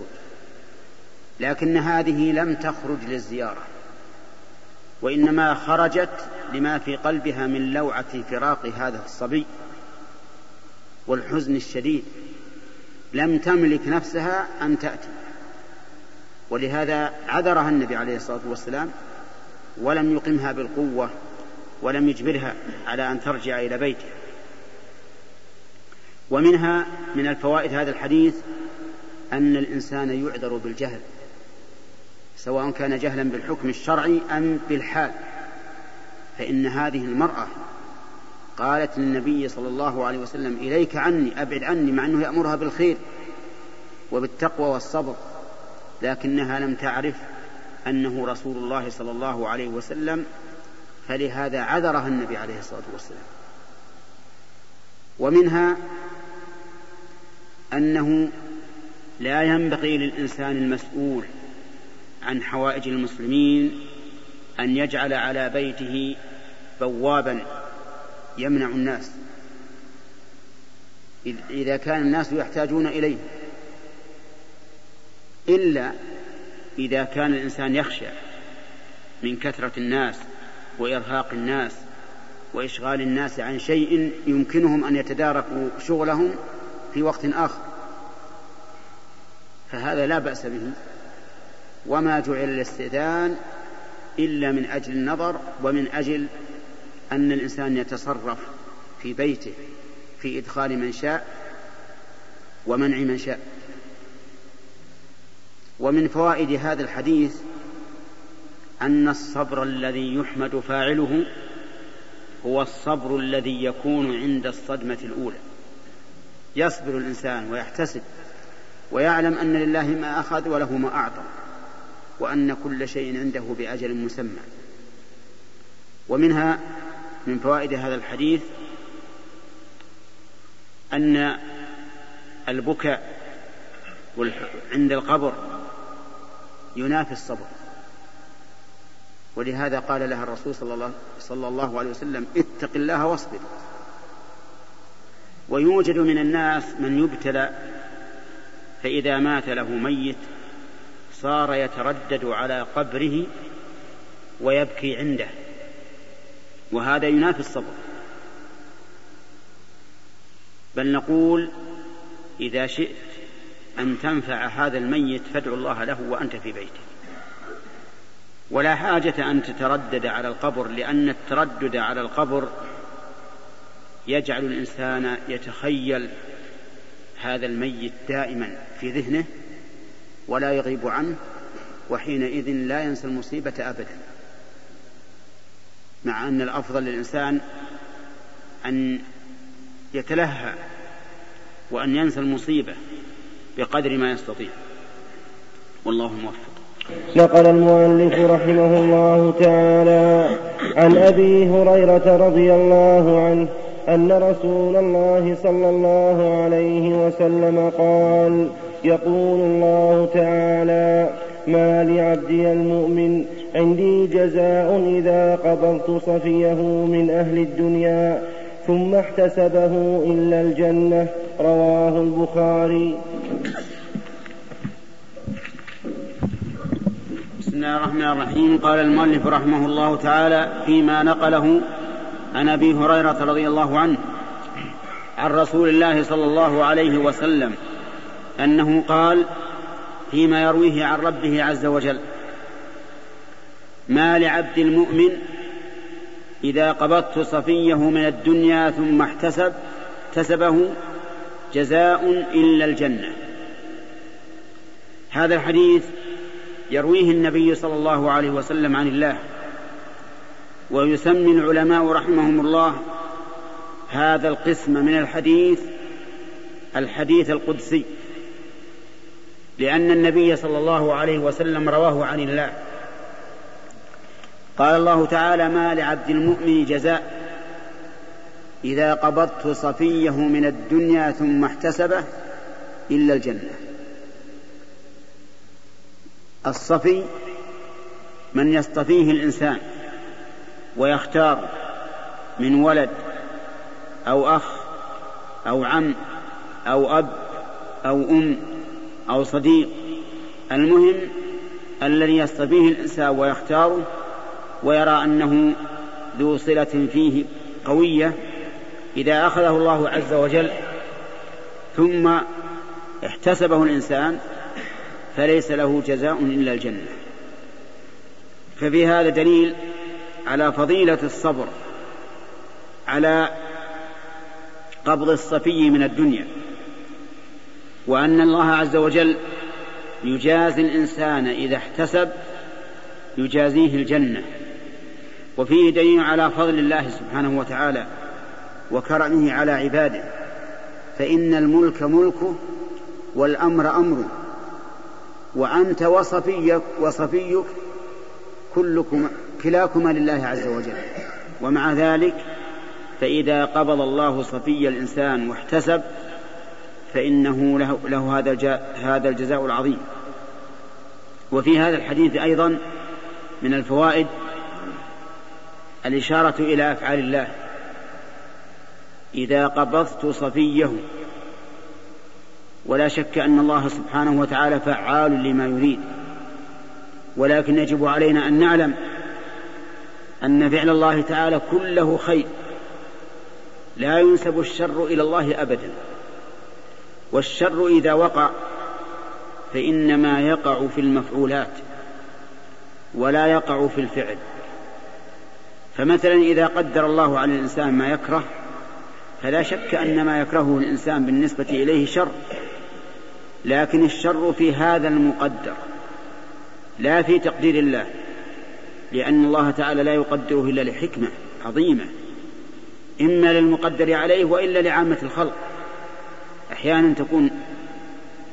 لكن هذه لم تخرج للزيارة وإنما خرجت لما في قلبها من لوعة فراق هذا الصبي والحزن الشديد. لم تملك نفسها أن تأتي. ولهذا عذرها النبي عليه الصلاة والسلام ولم يقمها بالقوة ولم يجبرها على أن ترجع إلى بيتها ومنها من الفوائد هذا الحديث أن الإنسان يعذر بالجهل سواء كان جهلا بالحكم الشرعي أم بالحال. فإن هذه المرأة قالت للنبي صلى الله عليه وسلم إليك عني أبعد عني مع أنه يأمرها بالخير وبالتقوى والصبر لكنها لم تعرف أنه رسول الله صلى الله عليه وسلم فلهذا عذرها النبي عليه الصلاة والسلام. ومنها أنه لا ينبغي للإنسان المسؤول عن حوائج المسلمين أن يجعل على بيته بوابا يمنع الناس. إذا كان الناس يحتاجون إليه. إلا إذا كان الإنسان يخشى من كثرة الناس وإرهاق الناس وإشغال الناس عن شيء يمكنهم أن يتداركوا شغلهم في وقت آخر. فهذا لا بأس به. وما جعل الاستئذان إلا من أجل النظر ومن أجل أن الإنسان يتصرف في بيته في إدخال من شاء ومنع من شاء. ومن فوائد هذا الحديث أن الصبر الذي يحمد فاعله هو الصبر الذي يكون عند الصدمة الأولى. يصبر الإنسان ويحتسب ويعلم أن لله ما أخذ وله ما أعطى وأن كل شيء عنده بأجل مسمى. ومنها من فوائد هذا الحديث أن البكاء عند القبر ينافي الصبر. ولهذا قال لها الرسول صلى الله, صلى الله عليه وسلم اتق الله واصبر. ويوجد من الناس من يبتلى فإذا مات له ميت صار يتردد على قبره ويبكي عنده وهذا ينافي الصبر. بل نقول إذا شئت أن تنفع هذا الميت فادعو الله له وأنت في بيتك ولا حاجة أن تتردد على القبر لأن التردد على القبر يجعل الإنسان يتخيل هذا الميت دائما في ذهنه ولا يغيب عنه وحينئذ لا ينسى المصيبة أبدا. مع أن الأفضل للإنسان أن يتلهى وأن ينسى المصيبة بقدر ما يستطيع. والله موفق. نقل المؤلف رحمه الله تعالى عن أبي هريرة رضي الله عنه أن رسول الله صلى الله عليه وسلم قال يقول الله تعالى ما لعبدي المؤمن عندي جزاء إذا قبضت صفيه من أهل الدنيا ثم احتسبه إلا الجنة. رواه البخاري. بسم الله الرحمن الرحيم. قال المؤلف رحمه الله تعالى فيما نقله عن أبي هريرة رضي الله عنه عن رسول الله صلى الله عليه وسلم أنه قال فيما يرويه عن ربه عز وجل ما لعبد المؤمن إذا قبضت صفيه من الدنيا ثم احتسب احتسبه جزاء إلا الجنة. هذا الحديث يرويه النبي صلى الله عليه وسلم عن الله. ويسمي العلماء رحمهم الله هذا القسم من الحديث الحديث القدسي لأن النبي صلى الله عليه وسلم رواه عن الله. قال الله تعالى ما لعبد المؤمن جزاء إذا قبضت صفيه من الدنيا ثم احتسبه إلا الجنة. الصفي من يصطفيه الإنسان. ويختار من ولد أو أخ أو عم أو أب أو أم أو صديق. المهم الذي يصطفيه الإنسان ويختاره ويرى أنه ذو صلة فيه قوية إذا أخذه الله عز وجل ثم احتسبه الإنسان فليس له جزاء إلا الجنة. ففي هذا دليل على فضيلة الصبر على قبض الصفي من الدنيا وأن الله عز وجل يجازي الإنسان إذا احتسب يجازيه الجنة. وفيه دليل على فضل الله سبحانه وتعالى وكرمه على عباده فإن الملك ملكه والأمر أمره وأنت وصفيك وصفيك كلكم كلاكما لله عز وجل. ومع ذلك فإذا قبض الله صفي الإنسان واحتسب فإنه له, له هذا هذا الجزاء العظيم. وفي هذا الحديث أيضا من الفوائد الإشارة إلى أفعال الله. إذا قبضت صفيه ولا شك أن الله سبحانه وتعالى فعال لما يريد. ولكن يجب علينا أن نعلم أن فعل الله تعالى كله خير. لا ينسب الشر إلى الله أبدا. والشر إذا وقع فإنما يقع في المفعولات ولا يقع في الفعل. فمثلا إذا قدر الله على الإنسان ما يكره فلا شك أن ما يكرهه الإنسان بالنسبة إليه شر. لكن الشر في هذا المقدر لا في تقدير الله. لأن الله تعالى لا يقدره إلا لحكمة عظيمة إما للمقدر عليه وإلا لعامة الخلق. أحيانا تكون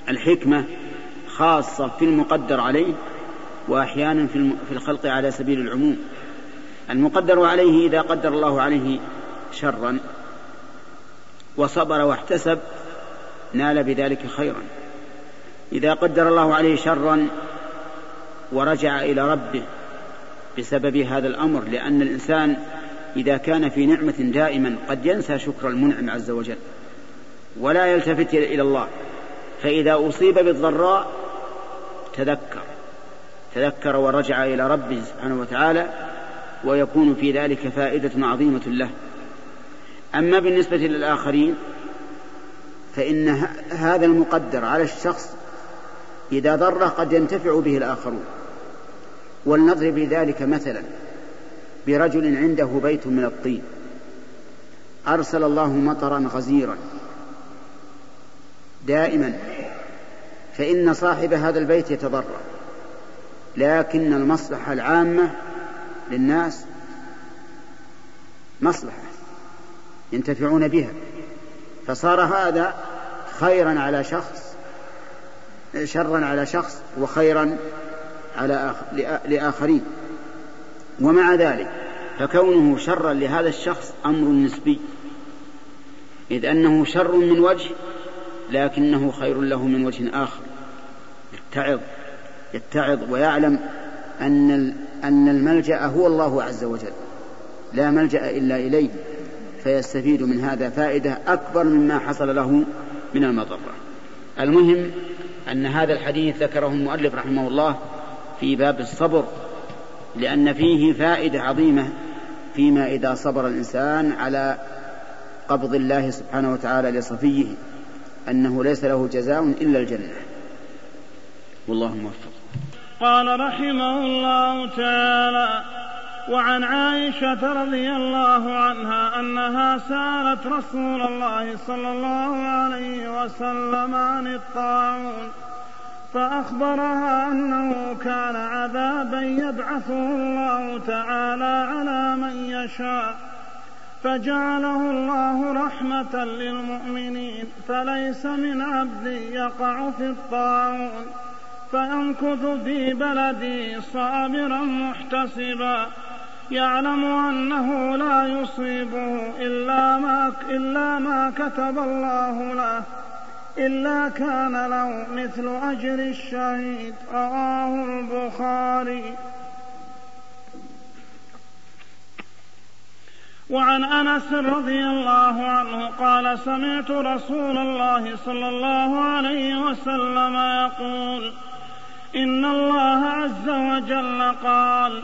الحكمة خاصة في المقدر عليه وأحيانا في الخلق على سبيل العموم. المقدر عليه إذا قدر الله عليه شرا وصبر واحتسب نال بذلك خيرا. إذا قدر الله عليه شرا ورجع إلى ربه بسبب هذا الأمر لأن الإنسان إذا كان في نعمة دائما قد ينسى شكر المنعم عز وجل ولا يلتفت إلى الله. فإذا أصيب بالضراء تذكر تذكر ورجع إلى ربه سبحانه وتعالى ويكون في ذلك فائدة عظيمة له. أما بالنسبة للآخرين فإن هذا المقدر على الشخص إذا ضره قد ينتفع به الآخرون. ولنضرب ذلك مثلا برجل عنده بيت من الطين. أرسل الله مطرا غزيرا. دائما. فإن صاحب هذا البيت يتضرر. لكن المصلحة العامة للناس مصلحة ينتفعون بها. فصار هذا خيرا على شخص شرا على شخص وخيرا على لآخرين. ومع ذلك فكونه شرا لهذا الشخص أمر نسبي. إذ أنه شر من وجه لكنه خير له من وجه آخر. يتعظ يتعظ ويعلم أن أن الملجأ هو الله عز وجل. لا ملجأ إلا إليه. فيستفيد من هذا فائدة أكبر مما حصل له من المضرة. المهم أن هذا الحديث ذكره المؤلف رحمه الله في باب الصبر لأن فيه فائدة عظيمة فيما إذا صبر الإنسان على قبض الله سبحانه وتعالى لصفيه أنه ليس له جزاء إلا الجنة. والله موفق. قال رحمه الله تعالى وعن عائشة رضي الله عنها أنها سألت رسول الله صلى الله عليه وسلم عن الطاعون. فأخبرها أنه كان عذابا يبعثه الله تعالى على من يشاء فجعله الله رحمة للمؤمنين فليس من عبد يقع في الطاعون فيمكث في بلدي صابرا محتسبا يعلم أنه لا يصيبه إلا ما, إلا ما كتب الله له. إلا كان له مثل أجر الشهيد. رواه البخاري. وعن أنس رضي الله عنه قال سمعت رسول الله صلى الله عليه وسلم يقول إن الله عز وجل قال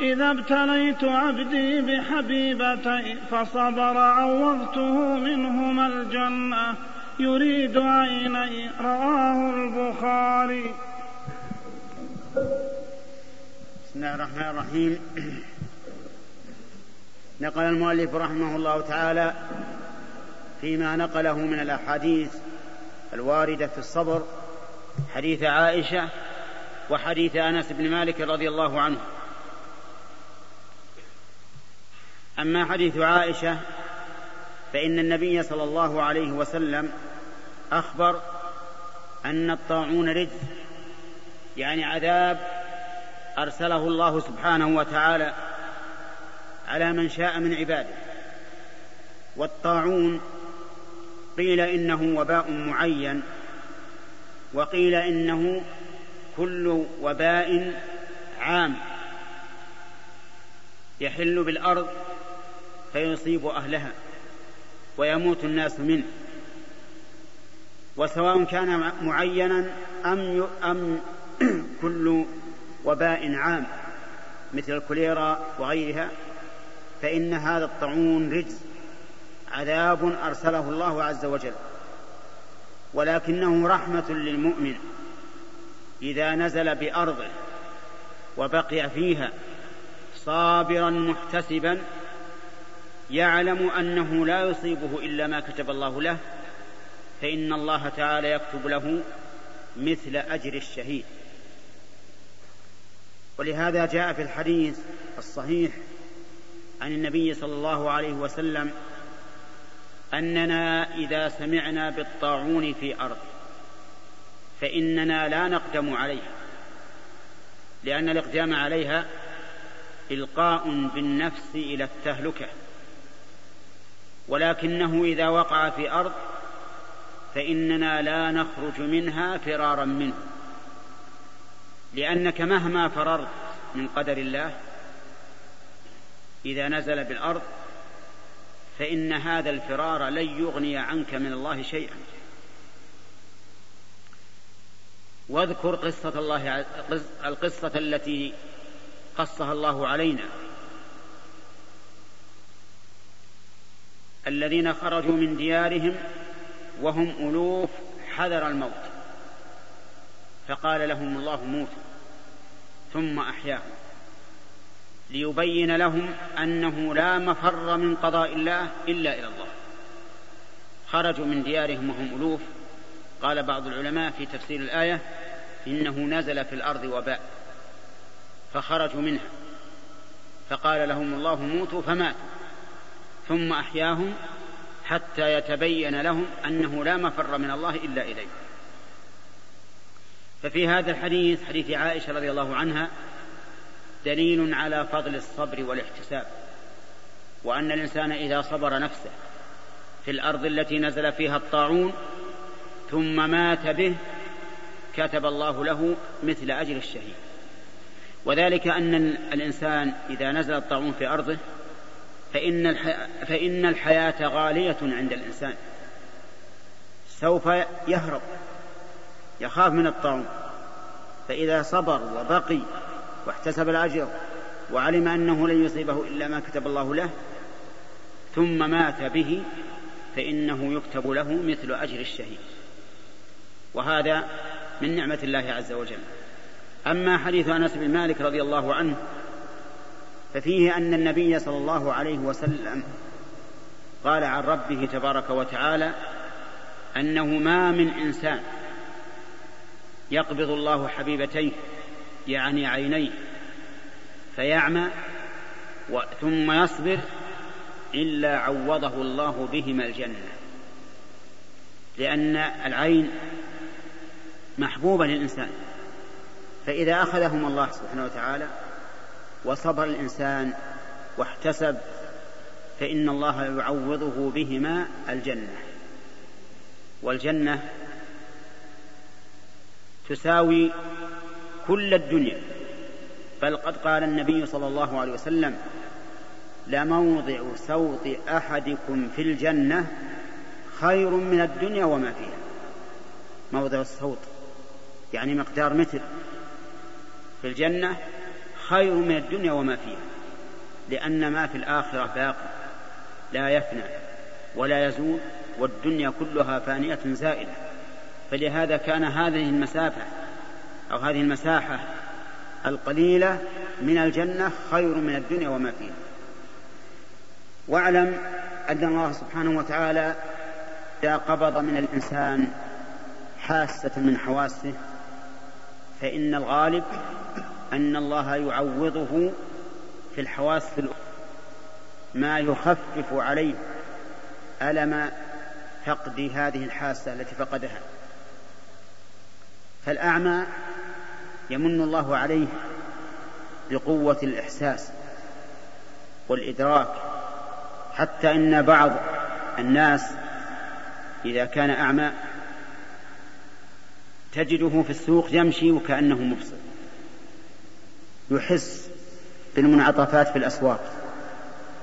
إذا ابتليت عبدي بحبيبتين فصبر عوضته منهما الجنة. يريد عيني رواه البخاري. بسم الله الرحمن الرحيم. نقل المؤلف رحمه الله تعالى فيما نقله من الأحاديث الواردة في الصبر حديث عائشة وحديث أنس بن مالك رضي الله عنه. أما حديث عائشة فإن النبي صلى الله عليه وسلم أخبر أن الطاعون رجز يعني عذاب أرسله الله سبحانه وتعالى على من شاء من عباده. والطاعون قيل إنه وباء معين وقيل إنه كل وباء عام. يحل بالأرض فيصيب أهلها. ويموت الناس منه. وسواء كان معينا أم أم كل وباء عام مثل الكوليرا وغيرها فإن هذا الطاعون رجز عذاب أرسله الله عز وجل. ولكنه رحمة للمؤمن إذا نزل بأرضه وبقي فيها صابرا محتسبا يعلم أنه لا يصيبه إلا ما كتب الله له فإن الله تعالى يكتب له مثل أجر الشهيد. ولهذا جاء في الحديث الصحيح عن النبي صلى الله عليه وسلم أننا إذا سمعنا بالطاعون في أرض فإننا لا نقدم عليها لأن الإقدام عليها إلقاء بالنفس إلى التهلكة. ولكنه إذا وقع في أرض فإننا لا نخرج منها فرارا منه. لأنك مهما فررت من قدر الله إذا نزل بالأرض فإن هذا الفرار لن يغني عنك من الله شيئا. واذكر قصة الله القصة التي قصها الله علينا. الذين خرجوا من ديارهم وهم ألوف حذر الموت. فقال لهم الله موتوا ثم أحياهم ليبين لهم أنه لا مفر من قضاء الله إلا إلى الله. خرجوا من ديارهم وهم ألوف. قال بعض العلماء في تفسير الآية إنه نزل في الأرض وباء. فخرجوا منها. فقال لهم الله موتوا فماتوا. ثم أحياهم حتى يتبين لهم أنه لا مفر من الله إلا إليه. ففي هذا الحديث حديث عائشة رضي الله عنها دليل على فضل الصبر والاحتساب وأن الإنسان إذا صبر نفسه في الأرض التي نزل فيها الطاعون ثم مات به كتب الله له مثل أجر الشهيد. وذلك أن الإنسان إذا نزل الطاعون في أرضه فإن, الحياة فإن الحياة غالية عند الإنسان. سوف يهرب يخاف من الطاعون فإذا صبر وبقي واحتسب الأجر وعلم أنه لن يصيبه إلا ما كتب الله له ثم مات به فإنه يكتب له مثل أجر الشهيد. وهذا من نعمة الله عز وجل. أما حديث أنس بن مالك رضي الله عنه ففيه أن النبي صلى الله عليه وسلم قال عن ربه تبارك وتعالى أنه ما من إنسان يقبض الله حبيبتيه يعني عينيه فيعمى ثم يصبر إلا عوضه الله بهما الجنة لأن العين محبوبة للإنسان فإذا أخذهم الله سبحانه وتعالى وصبر الإنسان واحتسب فإن الله يعوضه بهما الجنة. والجنة تساوي كل الدنيا. بل قد قال النبي صلى الله عليه وسلم لموضع سوط أحدكم في الجنة خير من الدنيا وما فيها. موضع الصوت يعني مقدار متر. في الجنة خير من الدنيا وما فيها لأن ما في الآخرة باقي لا يفنى ولا يزول والدنيا كلها فانية زائلة. فلهذا كان هذه المسافة أو هذه المساحة القليلة من الجنة خير من الدنيا وما فيها. واعلم أن الله سبحانه وتعالى إذا قبض من الإنسان حاسة من حواسه فإن الغالب أن الله يعوضه في الحواس ما يخفف عليه ألم فقد هذه الحاسة التي فقدها. فالأعمى يمن الله عليه بقوة الإحساس والإدراك حتى إن بعض الناس إذا كان أعمى تجده في السوق يمشي وكأنه مبصر. يحس بالمنعطفات في الأسواق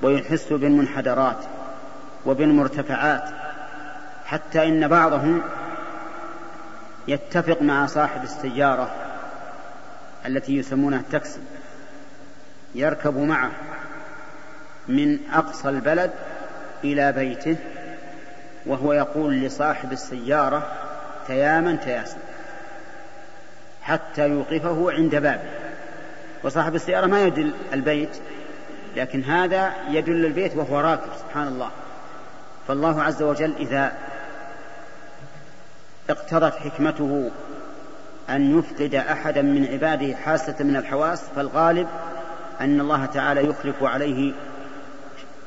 ويحس بالمنحدرات وبالمرتفعات حتى إن بعضهم يتفق مع صاحب السيارة التي يسمونها التاكسي يركب معه من أقصى البلد إلى بيته وهو يقول لصاحب السيارة تياما تياسا. حتى يوقفه عند بابه. وصاحب السيارة ما يدل البيت لكن هذا يدل البيت وهو راكب سبحان الله. فالله عز وجل إذا اقتضت حكمته أن يفقد أحدا من عباده حاسة من الحواس فالغالب أن الله تعالى يخلف عليه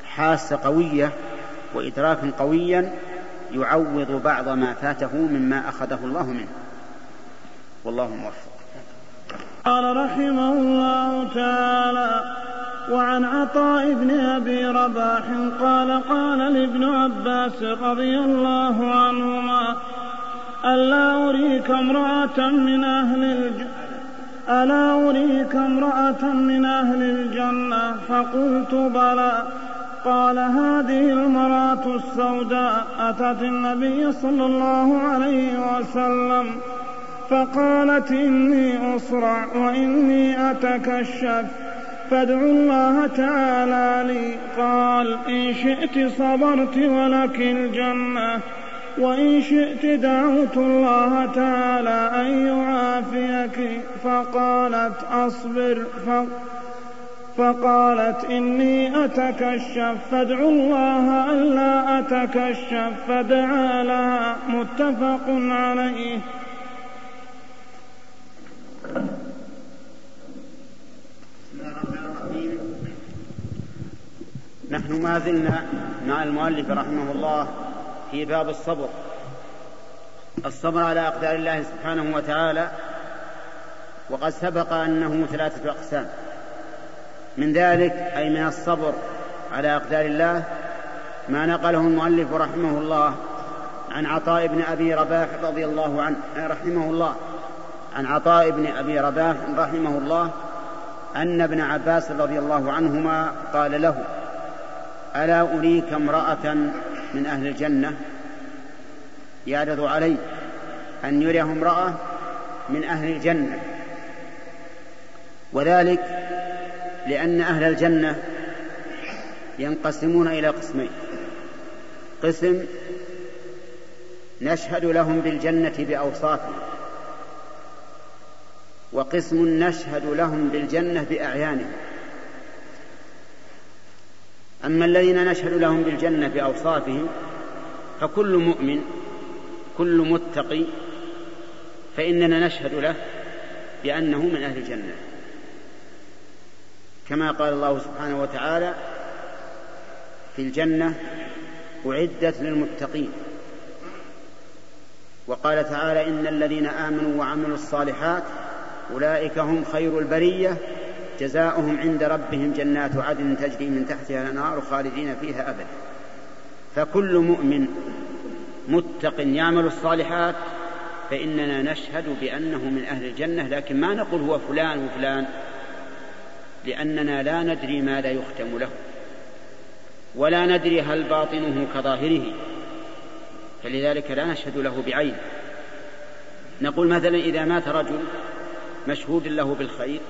حاسة قوية وإدراكا قويا يعوض بعض ما فاته مما أخذه الله منه. والله موفق. قال رحمه الله تعالى وعن عطاء بن أبي رباح قال قال لابن عباس رضي الله عنهما ألا أريك امرأة من أهل الجنه ألا أريك امرأة من أهل الجنة؟ فقلت بلى. قال هذه المرأة السوداء أتت النبي صلى الله عليه وسلم. فقالت إني أصرع وإني أتكشف فادعوا الله تعالى لي. قال إن شئت صبرت ولك الجنة وإن شئت دعوت الله تعالى أن يعافيك. فقالت أصبر. فقالت إني أتكشف. فادعوا الله ألا أتكشف. فدعا لها متفق عليه. نحن ما زلنا مع المؤلف رحمه الله في باب الصبر. الصبر على أقدار الله سبحانه وتعالى وقد سبق أنه ثلاثة أقسام. من ذلك أي من الصبر على أقدار الله ما نقله المؤلف رحمه الله عن عطاء بن أبي رباح رضي الله عنه رحمه الله. عن عطاء بن أبي رباح رحمه الله أن ابن عباس رضي الله عنهما قال له ألا أريك امرأة من أهل الجنة؟ يعرض عليه أن يريه امرأة من أهل الجنة. وذلك لأن أهل الجنة ينقسمون إلى قسمين قسم نشهد لهم بالجنة بأوصافهم وقسم نشهد لهم بالجنة بأعيانهم. أما الذين نشهد لهم بالجنة بأوصافهم فكل مؤمن كل متقي فإننا نشهد له بأنه من أهل الجنة. كما قال الله سبحانه وتعالى في الجنة أعدت للمتقين. وقال تعالى إن الذين آمنوا وعملوا الصالحات أولئك هم خير البرية. جزاؤهم عند ربهم جنات عدن تجري من تحتها الأنهار خالدين فيها أبدا. فكل مؤمن متق يعمل الصالحات فإننا نشهد بأنه من أهل الجنة لكن ما نقول هو فلان وفلان لأننا لا ندري ما لا يختم له ولا ندري هل باطنه كظاهره فلذلك لا نشهد له بعين. نقول مثلا إذا مات رجل مشهود له بالخير؟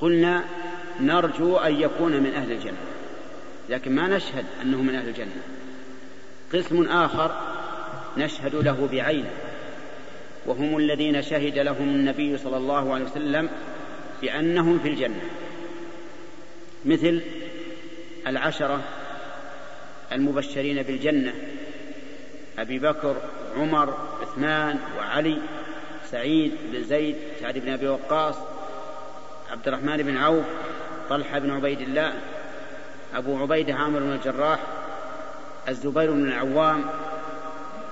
قلنا نرجو أن يكون من أهل الجنة لكن ما نشهد أنه من أهل الجنة. قسم آخر نشهد له بعينه وهم الذين شهد لهم النبي صلى الله عليه وسلم بأنهم في الجنة. مثل العشرة المبشرين بالجنة أبي بكر عمر عثمان وعلي سعيد بن زيد سعد بن أبي وقاص عبد الرحمن بن عوف طلحة بن عبيد الله أبو عبيدة عامر بن الجراح الزبير بن العوام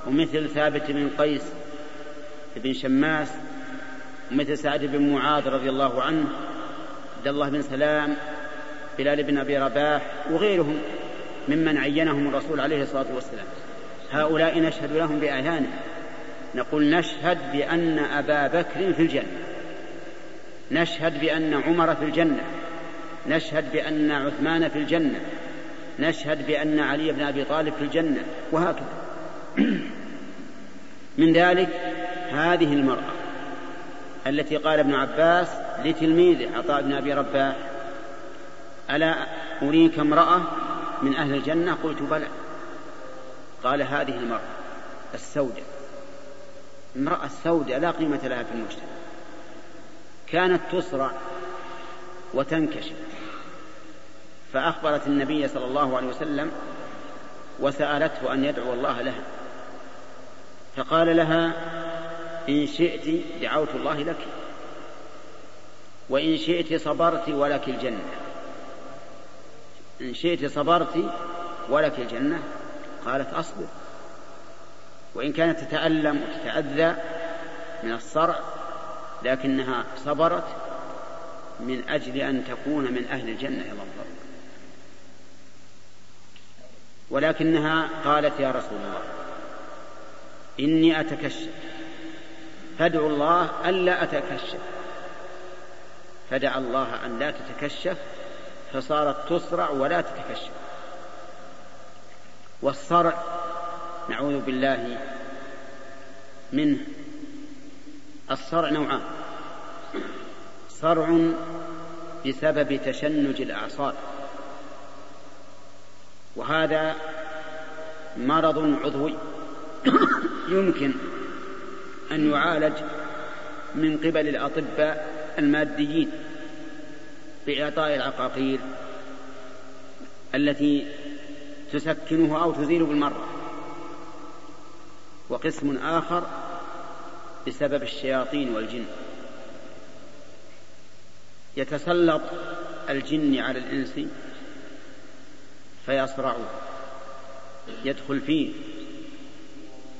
ومثل ثابت بن قيس بن شماس ومثل سعد بن معاذ رضي الله عنه عبد الله بن سلام بلال بن أبي رباح وغيرهم ممن عينهم الرسول عليه الصلاة والسلام. هؤلاء نشهد لهم باعيانهم نقول نشهد بأن أبا بكر في الجنة. نشهد بأن عمر في الجنة. نشهد بأن عثمان في الجنة. نشهد بأن علي بن أبي طالب في الجنة. وهكذا. من ذلك هذه المرأة التي قال ابن عباس لتلميذه عطاء بن أبي رباح ألا أريك امرأة من أهل الجنة؟ قلت بلى. قال هذه المرأة السوداء. امرأة السوداء لا قيمة لها في المجتمع. كانت تصرع وتنكشف. فأخبرت النبي صلى الله عليه وسلم وسألته أن يدعو الله لها. فقال لها إن شئت دعوت الله لك وإن شئت صبرت ولك الجنة. إن شئت صبرت ولك الجنة؟ قالت أصبر. وإن كانت تتألم وتتأذى من الصرع لكنها صبرت من أجل أن تكون من أهل الجنة يا الله. ولكنها قالت يا رسول الله إني أتكشف. فادعوا الله ألا أتكشف. فدعا الله أن لا تتكشف فصارت تصرع ولا تتكشف. والصرع نعوذ بالله منه. الصرع نوعان. صرع بسبب تشنج الأعصاب. وهذا مرض عضوي. يمكن أن يعالج من قبل الأطباء الماديين بإعطاء العقاقير التي تسكنه أو تزيل بالمرة. وقسم آخر بسبب الشياطين والجن. يتسلط الجن على الإنس فيصرعه يدخل فيه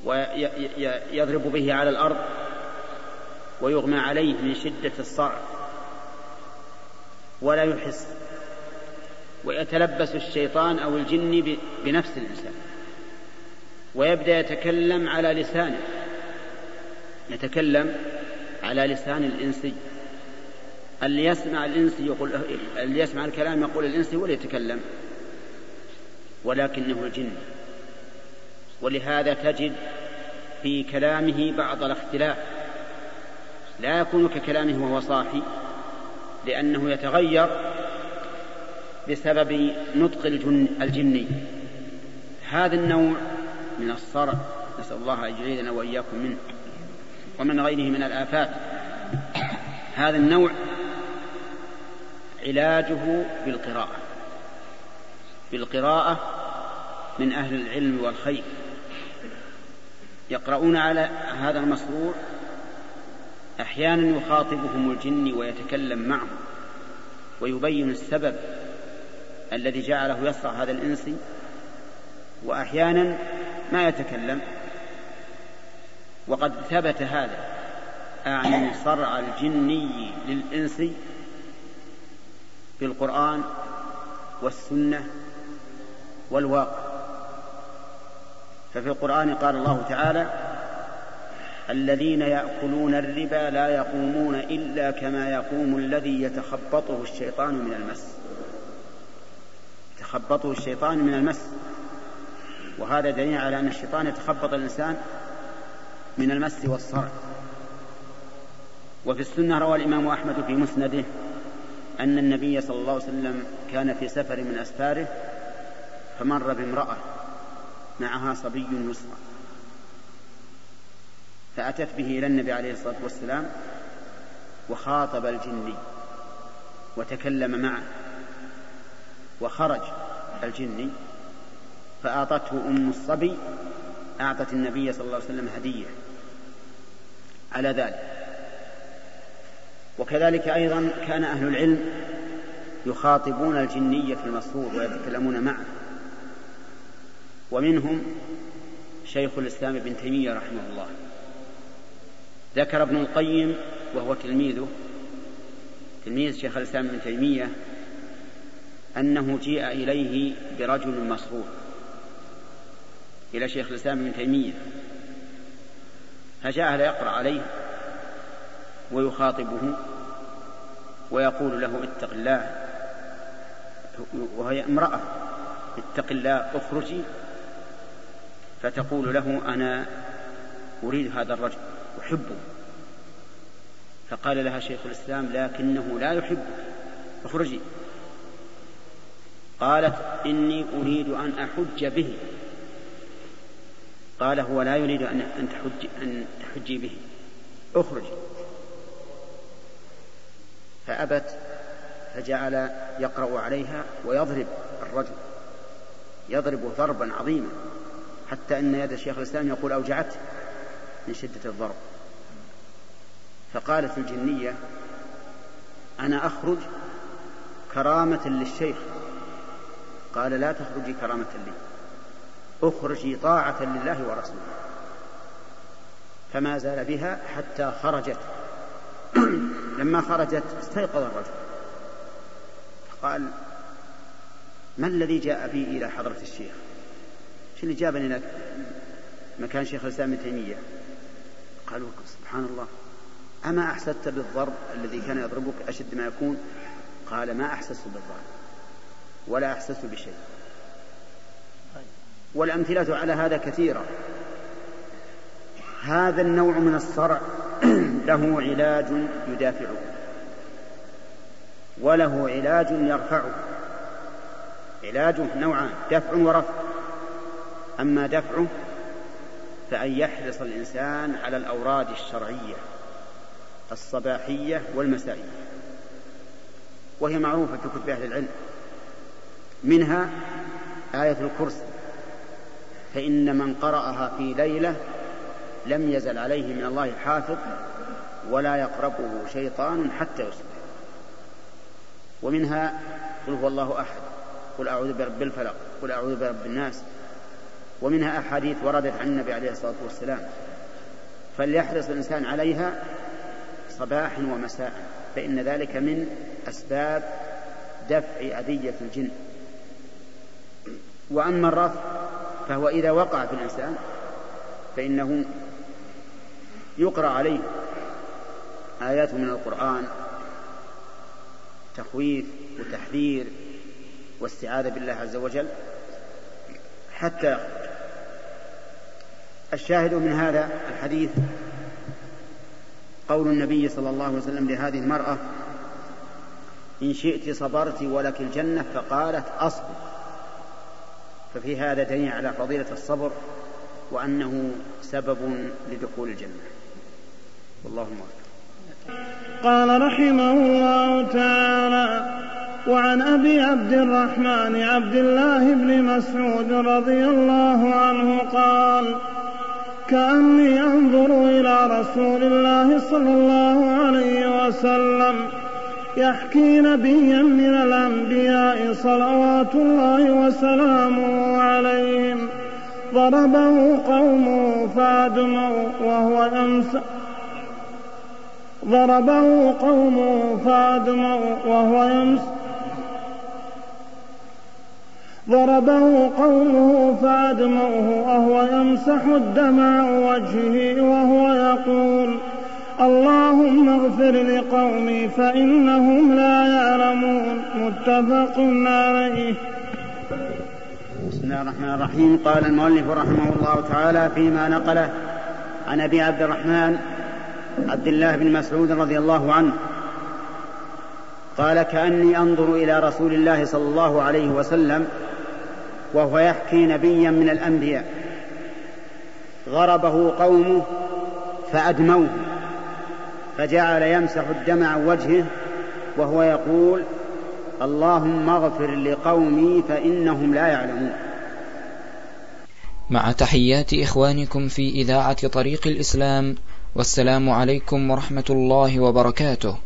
ويضرب به على الأرض ويغمى عليه من شدة الصرع. ولا يحس ويتلبس الشيطان أو الجن بنفس الإنسان. ويبدأ يتكلم على لسانه. يتكلم على لسان الإنسي اللي يسمع الإنسي يقول اللي يسمع الكلام يقول الإنسي ولا يتكلم؟ ولكنه الجن. ولهذا تجد في كلامه بعض الاختلاف. لا يكون ككلامه وهو صاحي لأنه يتغير بسبب نطق الجن الجني. هذا النوع من الصرع نسأل الله أن يجعلنا وإياكم منه. ومن غيره من الآفات. هذا النوع علاجه بالقراءة. بالقراءة من أهل العلم والخير. يقرؤون على هذا المصروع أحيانا يخاطبهم الجن ويتكلم معهم ويبين السبب الذي جعله يصرع هذا الإنسي وأحيانا ما يتكلم. وقد ثبت هذا أعني صرع الجني للإنسي بالقرآن والسنة والواقع. ففي القرآن قال الله تعالى الذين يأكلون الربا لا يقومون إلا كما يقوم الذي يتخبطه الشيطان من المس. يتخبطه الشيطان من المس. وهذا دليل على أن الشيطان يتخبط الإنسان من المس والصرع وفي السنة روى الإمام أحمد في مسنده أن النبي صلى الله عليه وسلم كان في سفر من أسفاره فمر بامرأة معها صبي يسرى. فأتت به إلى النبي عليه الصلاة والسلام وخاطب الجني وتكلم معه وخرج الجني فأعطته أم الصبي أعطت النبي صلى الله عليه وسلم هدية على ذلك. وكذلك أيضا كان أهل العلم يخاطبون الجنية في المصروف ويتكلمون معه. ومنهم شيخ الإسلام ابن تيمية رحمه الله. ذكر ابن القيم وهو تلميذه تلميذ شيخ الإسلام ابن تيمية أنه جيء إليه برجل مسرور. إلى شيخ الإسلام ابن تيمية فجاء ليقرأ عليه ويخاطبه ويقول له اتق الله وهي امرأة اتق الله اخرجي فتقول له أنا أريد هذا الرجل أحبه. فقال لها شيخ الإسلام لكنه لا يحبك اخرجي. قالت إني أريد أن أحج به. قال هو لا يريد أن أن تحج أن تحجي به. اخرجي فأبت فجعل يقرأ عليها ويضرب الرجل. يضرب ضربا عظيما. حتى أن يد الشيخ الإسلام يقول أوجعته من شدة الضرب. فقالت الجنية أنا أخرج كرامة للشيخ. قال لا تخرجي كرامة لي. اخرجي طاعة لله ورسوله. فما زال بها حتى خرجت. لما خرجت استيقظ الرجل. قال ما الذي جاء بي إلى حضرة الشيخ؟ شو اللي جابني إلى مكان شيخ الإسلام ابن تيمية. قالوا سبحان الله. أما أحسست بالضرب الذي كان يضربك أشد ما يكون؟ قال ما أحسست بالضرب. ولا أحسست بشيء. والأمثلة على هذا كثيرة. هذا النوع من الصرع له علاج يدافعه وله علاج يرفعه. علاجه نوعان دفع ورفع. أما دفعه فأن يحرص الإنسان على الأوراد الشرعية الصباحية والمسائية. وهي معروفة في كتب أهل العلم. منها آية الكرسي. فإن من قرأها في ليلة لم يزل عليه من الله حافظ ولا يقربه شيطان حتى يصبح. ومنها قل هو الله أحد قل أعوذ برب الفلق قل أعوذ برب الناس. ومنها أحاديث وردت عن النبي عليه الصلاة والسلام. فليحرص الإنسان عليها صباحا ومساء فإن ذلك من أسباب دفع أذية الجن. وأما الرفع فهو إذا وقع في الإنسان فإنه يقرأ عليه آيات من القرآن تخويف وتحذير واستعاذة بالله عز وجل. حتى الشاهد من هذا الحديث قول النبي صلى الله عليه وسلم لهذه المرأة إن شئت صبرت ولك الجنة فقالت أصبر ففي هذا دليل على فضيلة الصبر وأنه سبب لدخول الجنة. والله موفق قال رحمه الله تعالى وعن أبي عبد الرحمن عبد الله بن مسعود رضي الله عنه قال كأني أنظر إلى رسول الله صلى الله عليه وسلم يحكي نبيا من الأنبياء صلوات الله وسلامه عليهم. ضربه قومه فأدموا وهو يمسح ضربه قومه فأدموا وهو يمسح ضربه قومه فأدموه وهو يمسح الدمع وجهه وهو يقول اللهم اغفر لقومي فإنهم لا يعلمون. متفق عليه. بسم الله الرحمن الرحيم. قال المؤلف رحمه الله تعالى فيما نقله عن أبي عبد الرحمن عبد الله بن مسعود رضي الله عنه. قال كأني أنظر إلى رسول الله صلى الله عليه وسلم وهو يحكي نبيا من الأنبياء. غربه قومه فأدموه. فجعل يمسح الدم عن وجهه وهو يقول اللهم اغفر لقومي فإنهم لا يعلمون. مع تحيات إخوانكم في إذاعة طريق الإسلام والسلام عليكم ورحمة الله وبركاته.